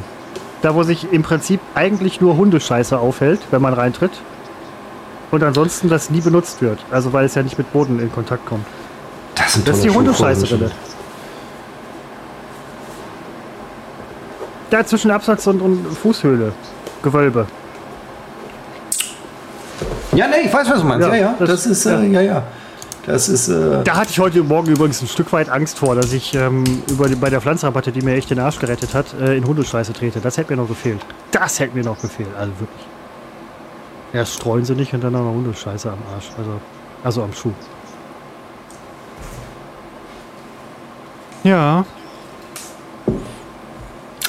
Da, wo sich im Prinzip eigentlich nur Hundescheiße aufhält, wenn man reintritt. Und ansonsten das nie benutzt wird. Also, weil es ja nicht mit Boden in Kontakt kommt. Das, Das ist die toller Schuh, Hundescheiße Freunde. drin. Da zwischen Absatz und, und Fußhöhle. Gewölbe. Ja, nee, ich weiß, was du meinst. Ja, Ja, ja, das- das, ist, äh, ja, ja. Das ist, äh, Da hatte ich heute Morgen übrigens ein Stück weit Angst vor, dass ich ähm, über bei der Pflanzenrabatte, die mir echt den Arsch gerettet hat, äh, in Hundescheiße trete. Das hätte mir noch gefehlt. Das hätte mir noch gefehlt. Also wirklich. Erst streuen sie nicht und dann auch noch Hundescheiße am Arsch. Also, also am Schuh. Ja.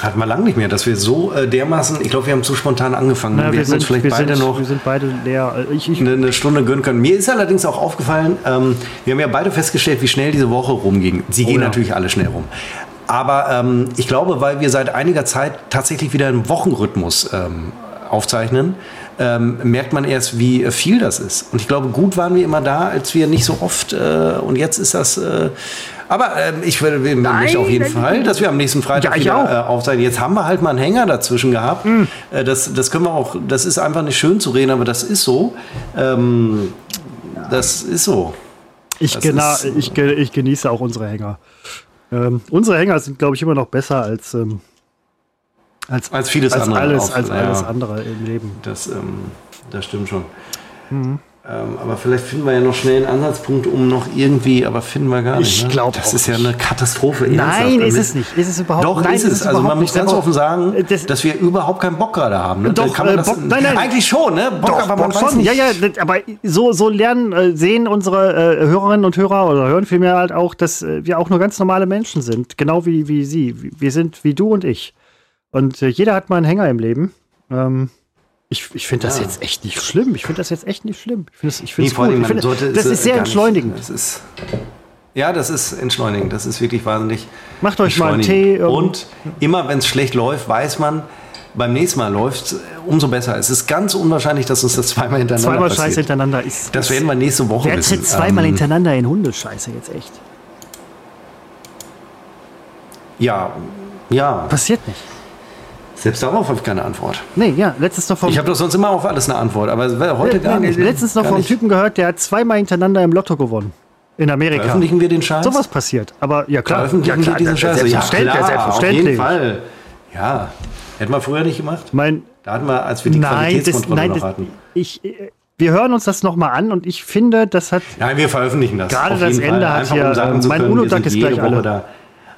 Hatten wir lange nicht mehr, dass wir so äh, dermaßen, ich glaube, wir haben zu spontan angefangen. Na, wir, hätten uns vielleicht wir, beide sind, noch wir sind beide leer. Äh, Ich, ich, eine, eine Stunde gönnen können. Mir ist allerdings auch aufgefallen, ähm, wir haben ja beide festgestellt, wie schnell diese Woche rumging. Sie gehen Oh ja. natürlich alle schnell rum. Aber ähm, ich glaube, weil wir seit einiger Zeit tatsächlich wieder einen Wochenrhythmus ähm, aufzeichnen, ähm, merkt man erst, wie viel das ist. Und ich glaube, gut waren wir immer da, als wir nicht so oft, äh, und jetzt ist das, äh, aber äh, ich will, will möchte auf jeden Fall, dass wir am nächsten Freitag Ja, wieder äh, aufzeichnen. Jetzt haben wir halt mal einen Hänger dazwischen gehabt. Mhm. Äh, das, das können wir auch, das ist einfach nicht schön zu reden, aber das ist so. Ähm, das ist so. Ich, gena ist- ich, ich genieße auch unsere Hänger. Ähm, unsere Hänger sind, glaube ich, immer noch besser als, ähm, als, Als vieles als andere alles, auf- als ja. alles andere im Leben. Das, ähm, das stimmt schon. Ähm, aber vielleicht finden wir ja noch schnell einen Ansatzpunkt, um noch irgendwie, aber finden wir gar nicht. Ich ne? glaub Das ist ja nicht. eine Katastrophe. Nein, ist es nicht. Ist es überhaupt Doch, nein, ist es. Also man muss ganz offen sagen, Äh, das- dass wir überhaupt keinen Bock gerade haben. Ne? Doch, äh, Bock- nein, nein. Eigentlich schon, ne? Bock, Doch, aber man Bock weiß schon. nicht. Ja, ja, aber so, so lernen, äh, sehen unsere äh, Hörerinnen und Hörer oder hören vielmehr halt auch, dass äh, wir auch nur ganz normale Menschen sind. Genau wie, wie sie. Wir sind wie du und ich. Und äh, jeder hat mal einen Hänger im Leben. Ähm, ich ich finde das Ja. jetzt echt nicht schlimm. Ich finde das jetzt echt nicht schlimm. Ich finde es ich Nee, find's gut. Ich sollte das es, ist äh, sehr gar nicht- entschleunigend. Das ist, ja, das ist entschleunigend. Das ist wirklich wahnsinnig. Macht euch mal einen entschleunigend. Tee, ähm, Und immer, wenn es schlecht läuft, weiß man, beim nächsten Mal läuft umso besser. Es ist ganz unwahrscheinlich, dass uns das zweimal hintereinander Zweimal passiert. Scheiße hintereinander ist. Das ist- werden wir nächste Woche Wer wissen. tritt zweimal Ähm, hintereinander in Hundescheiße jetzt echt? Ja, ja. Passiert nicht. Selbst darauf habe ich keine Antwort. Nee, ja, letztens noch vom, Ich habe doch sonst immer auf alles eine Antwort, aber heute gar Nee, nicht. letztens noch vom nicht. Typen gehört, der hat zweimal hintereinander im Lotto gewonnen. In Amerika. Veröffentlichen wir den Scheiß? Sowas passiert. Aber ja klar. Veröffentlichen ja, klar wir diesen Scheiß? Ja, Selbstverständlich. klar, selbstverständlich. auf jeden Fall. Ja, hätten wir früher nicht gemacht. Mein, Da hatten wir, als wir die nein, das, Qualitätskontrolle nein noch das, hatten. ich, äh, wir hören uns das nochmal an und ich finde, das hat Nein, wir veröffentlichen das. Gerade das Ende Fall. hat Einfach, hier, um sagen äh, mein sind ist gleich Woche alle. da.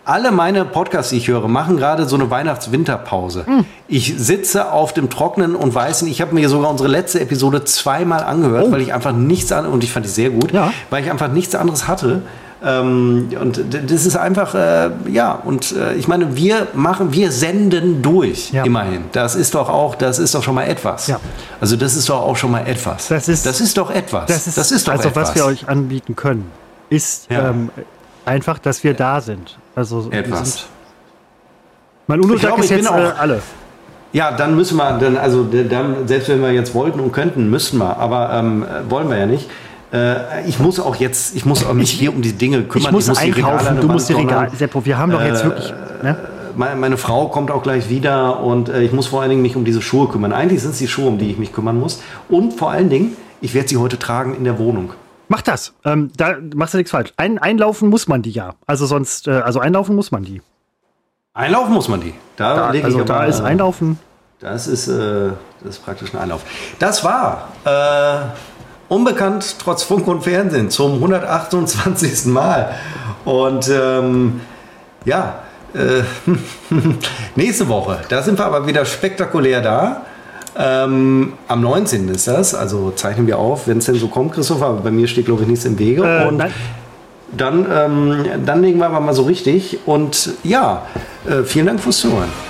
Alle meine Podcasts, die ich höre, machen gerade so eine Weihnachts-Winterpause. Hm. Ich sitze auf dem Trockenen und Weißen. Ich habe mir sogar unsere letzte Episode zweimal angehört, weil ich einfach nichts an und ich fand die sehr gut, Oh. Ja. weil ich einfach nichts anderes hatte. Ähm, und das ist einfach, äh, ja, und äh, ich meine, wir machen, wir senden durch, Ja. immerhin. Das ist doch auch, das ist doch schon mal etwas. Ja. Also das ist doch auch schon mal etwas. Das ist- das ist doch etwas. das ist, doch also etwas. was wir euch anbieten können, ist Ja. ähm, einfach, dass wir da sind. Also etwas. Sind, mein UNO-Tag glaube, ist ich bin jetzt äh, auch- alle. Ja, dann müssen wir, dann, also dann, selbst wenn wir jetzt wollten und könnten, müssten wir, aber ähm, wollen wir ja nicht. Äh, ich muss auch jetzt, ich muss auch mich hier um die Dinge kümmern. Ich muss die Regale einkaufen, du musst die Regal. donnern. Seppo, wir haben doch jetzt wirklich. Ne? Meine, meine Frau kommt auch gleich wieder und äh, ich muss vor allen Dingen mich um diese Schuhe kümmern. Eigentlich sind es die Schuhe, um die ich mich kümmern muss. Und vor allen Dingen, ich werde sie heute tragen in der Wohnung. Mach das. Ähm, da machst du nichts falsch. Ein, einlaufen muss man die ja. Also sonst, äh, also einlaufen muss man die. Einlaufen muss man die. Da, Da, lege also ich da aber, ist Einlaufen. Das ist, äh, das ist praktisch ein Einlauf. Das war äh, unbekannt trotz Funk und Fernsehen zum 128. Mal. Und ähm, ja, äh, nächste Woche, da sind wir aber wieder spektakulär da. Ähm, am 19. ist das, also zeichnen wir auf, wenn es denn so kommt, Christopher. Aber bei mir steht, glaube ich, nichts im Wege. Äh, und nein. dann, ähm, dann legen wir aber mal so richtig. Und ja, äh, vielen Dank fürs Zuhören.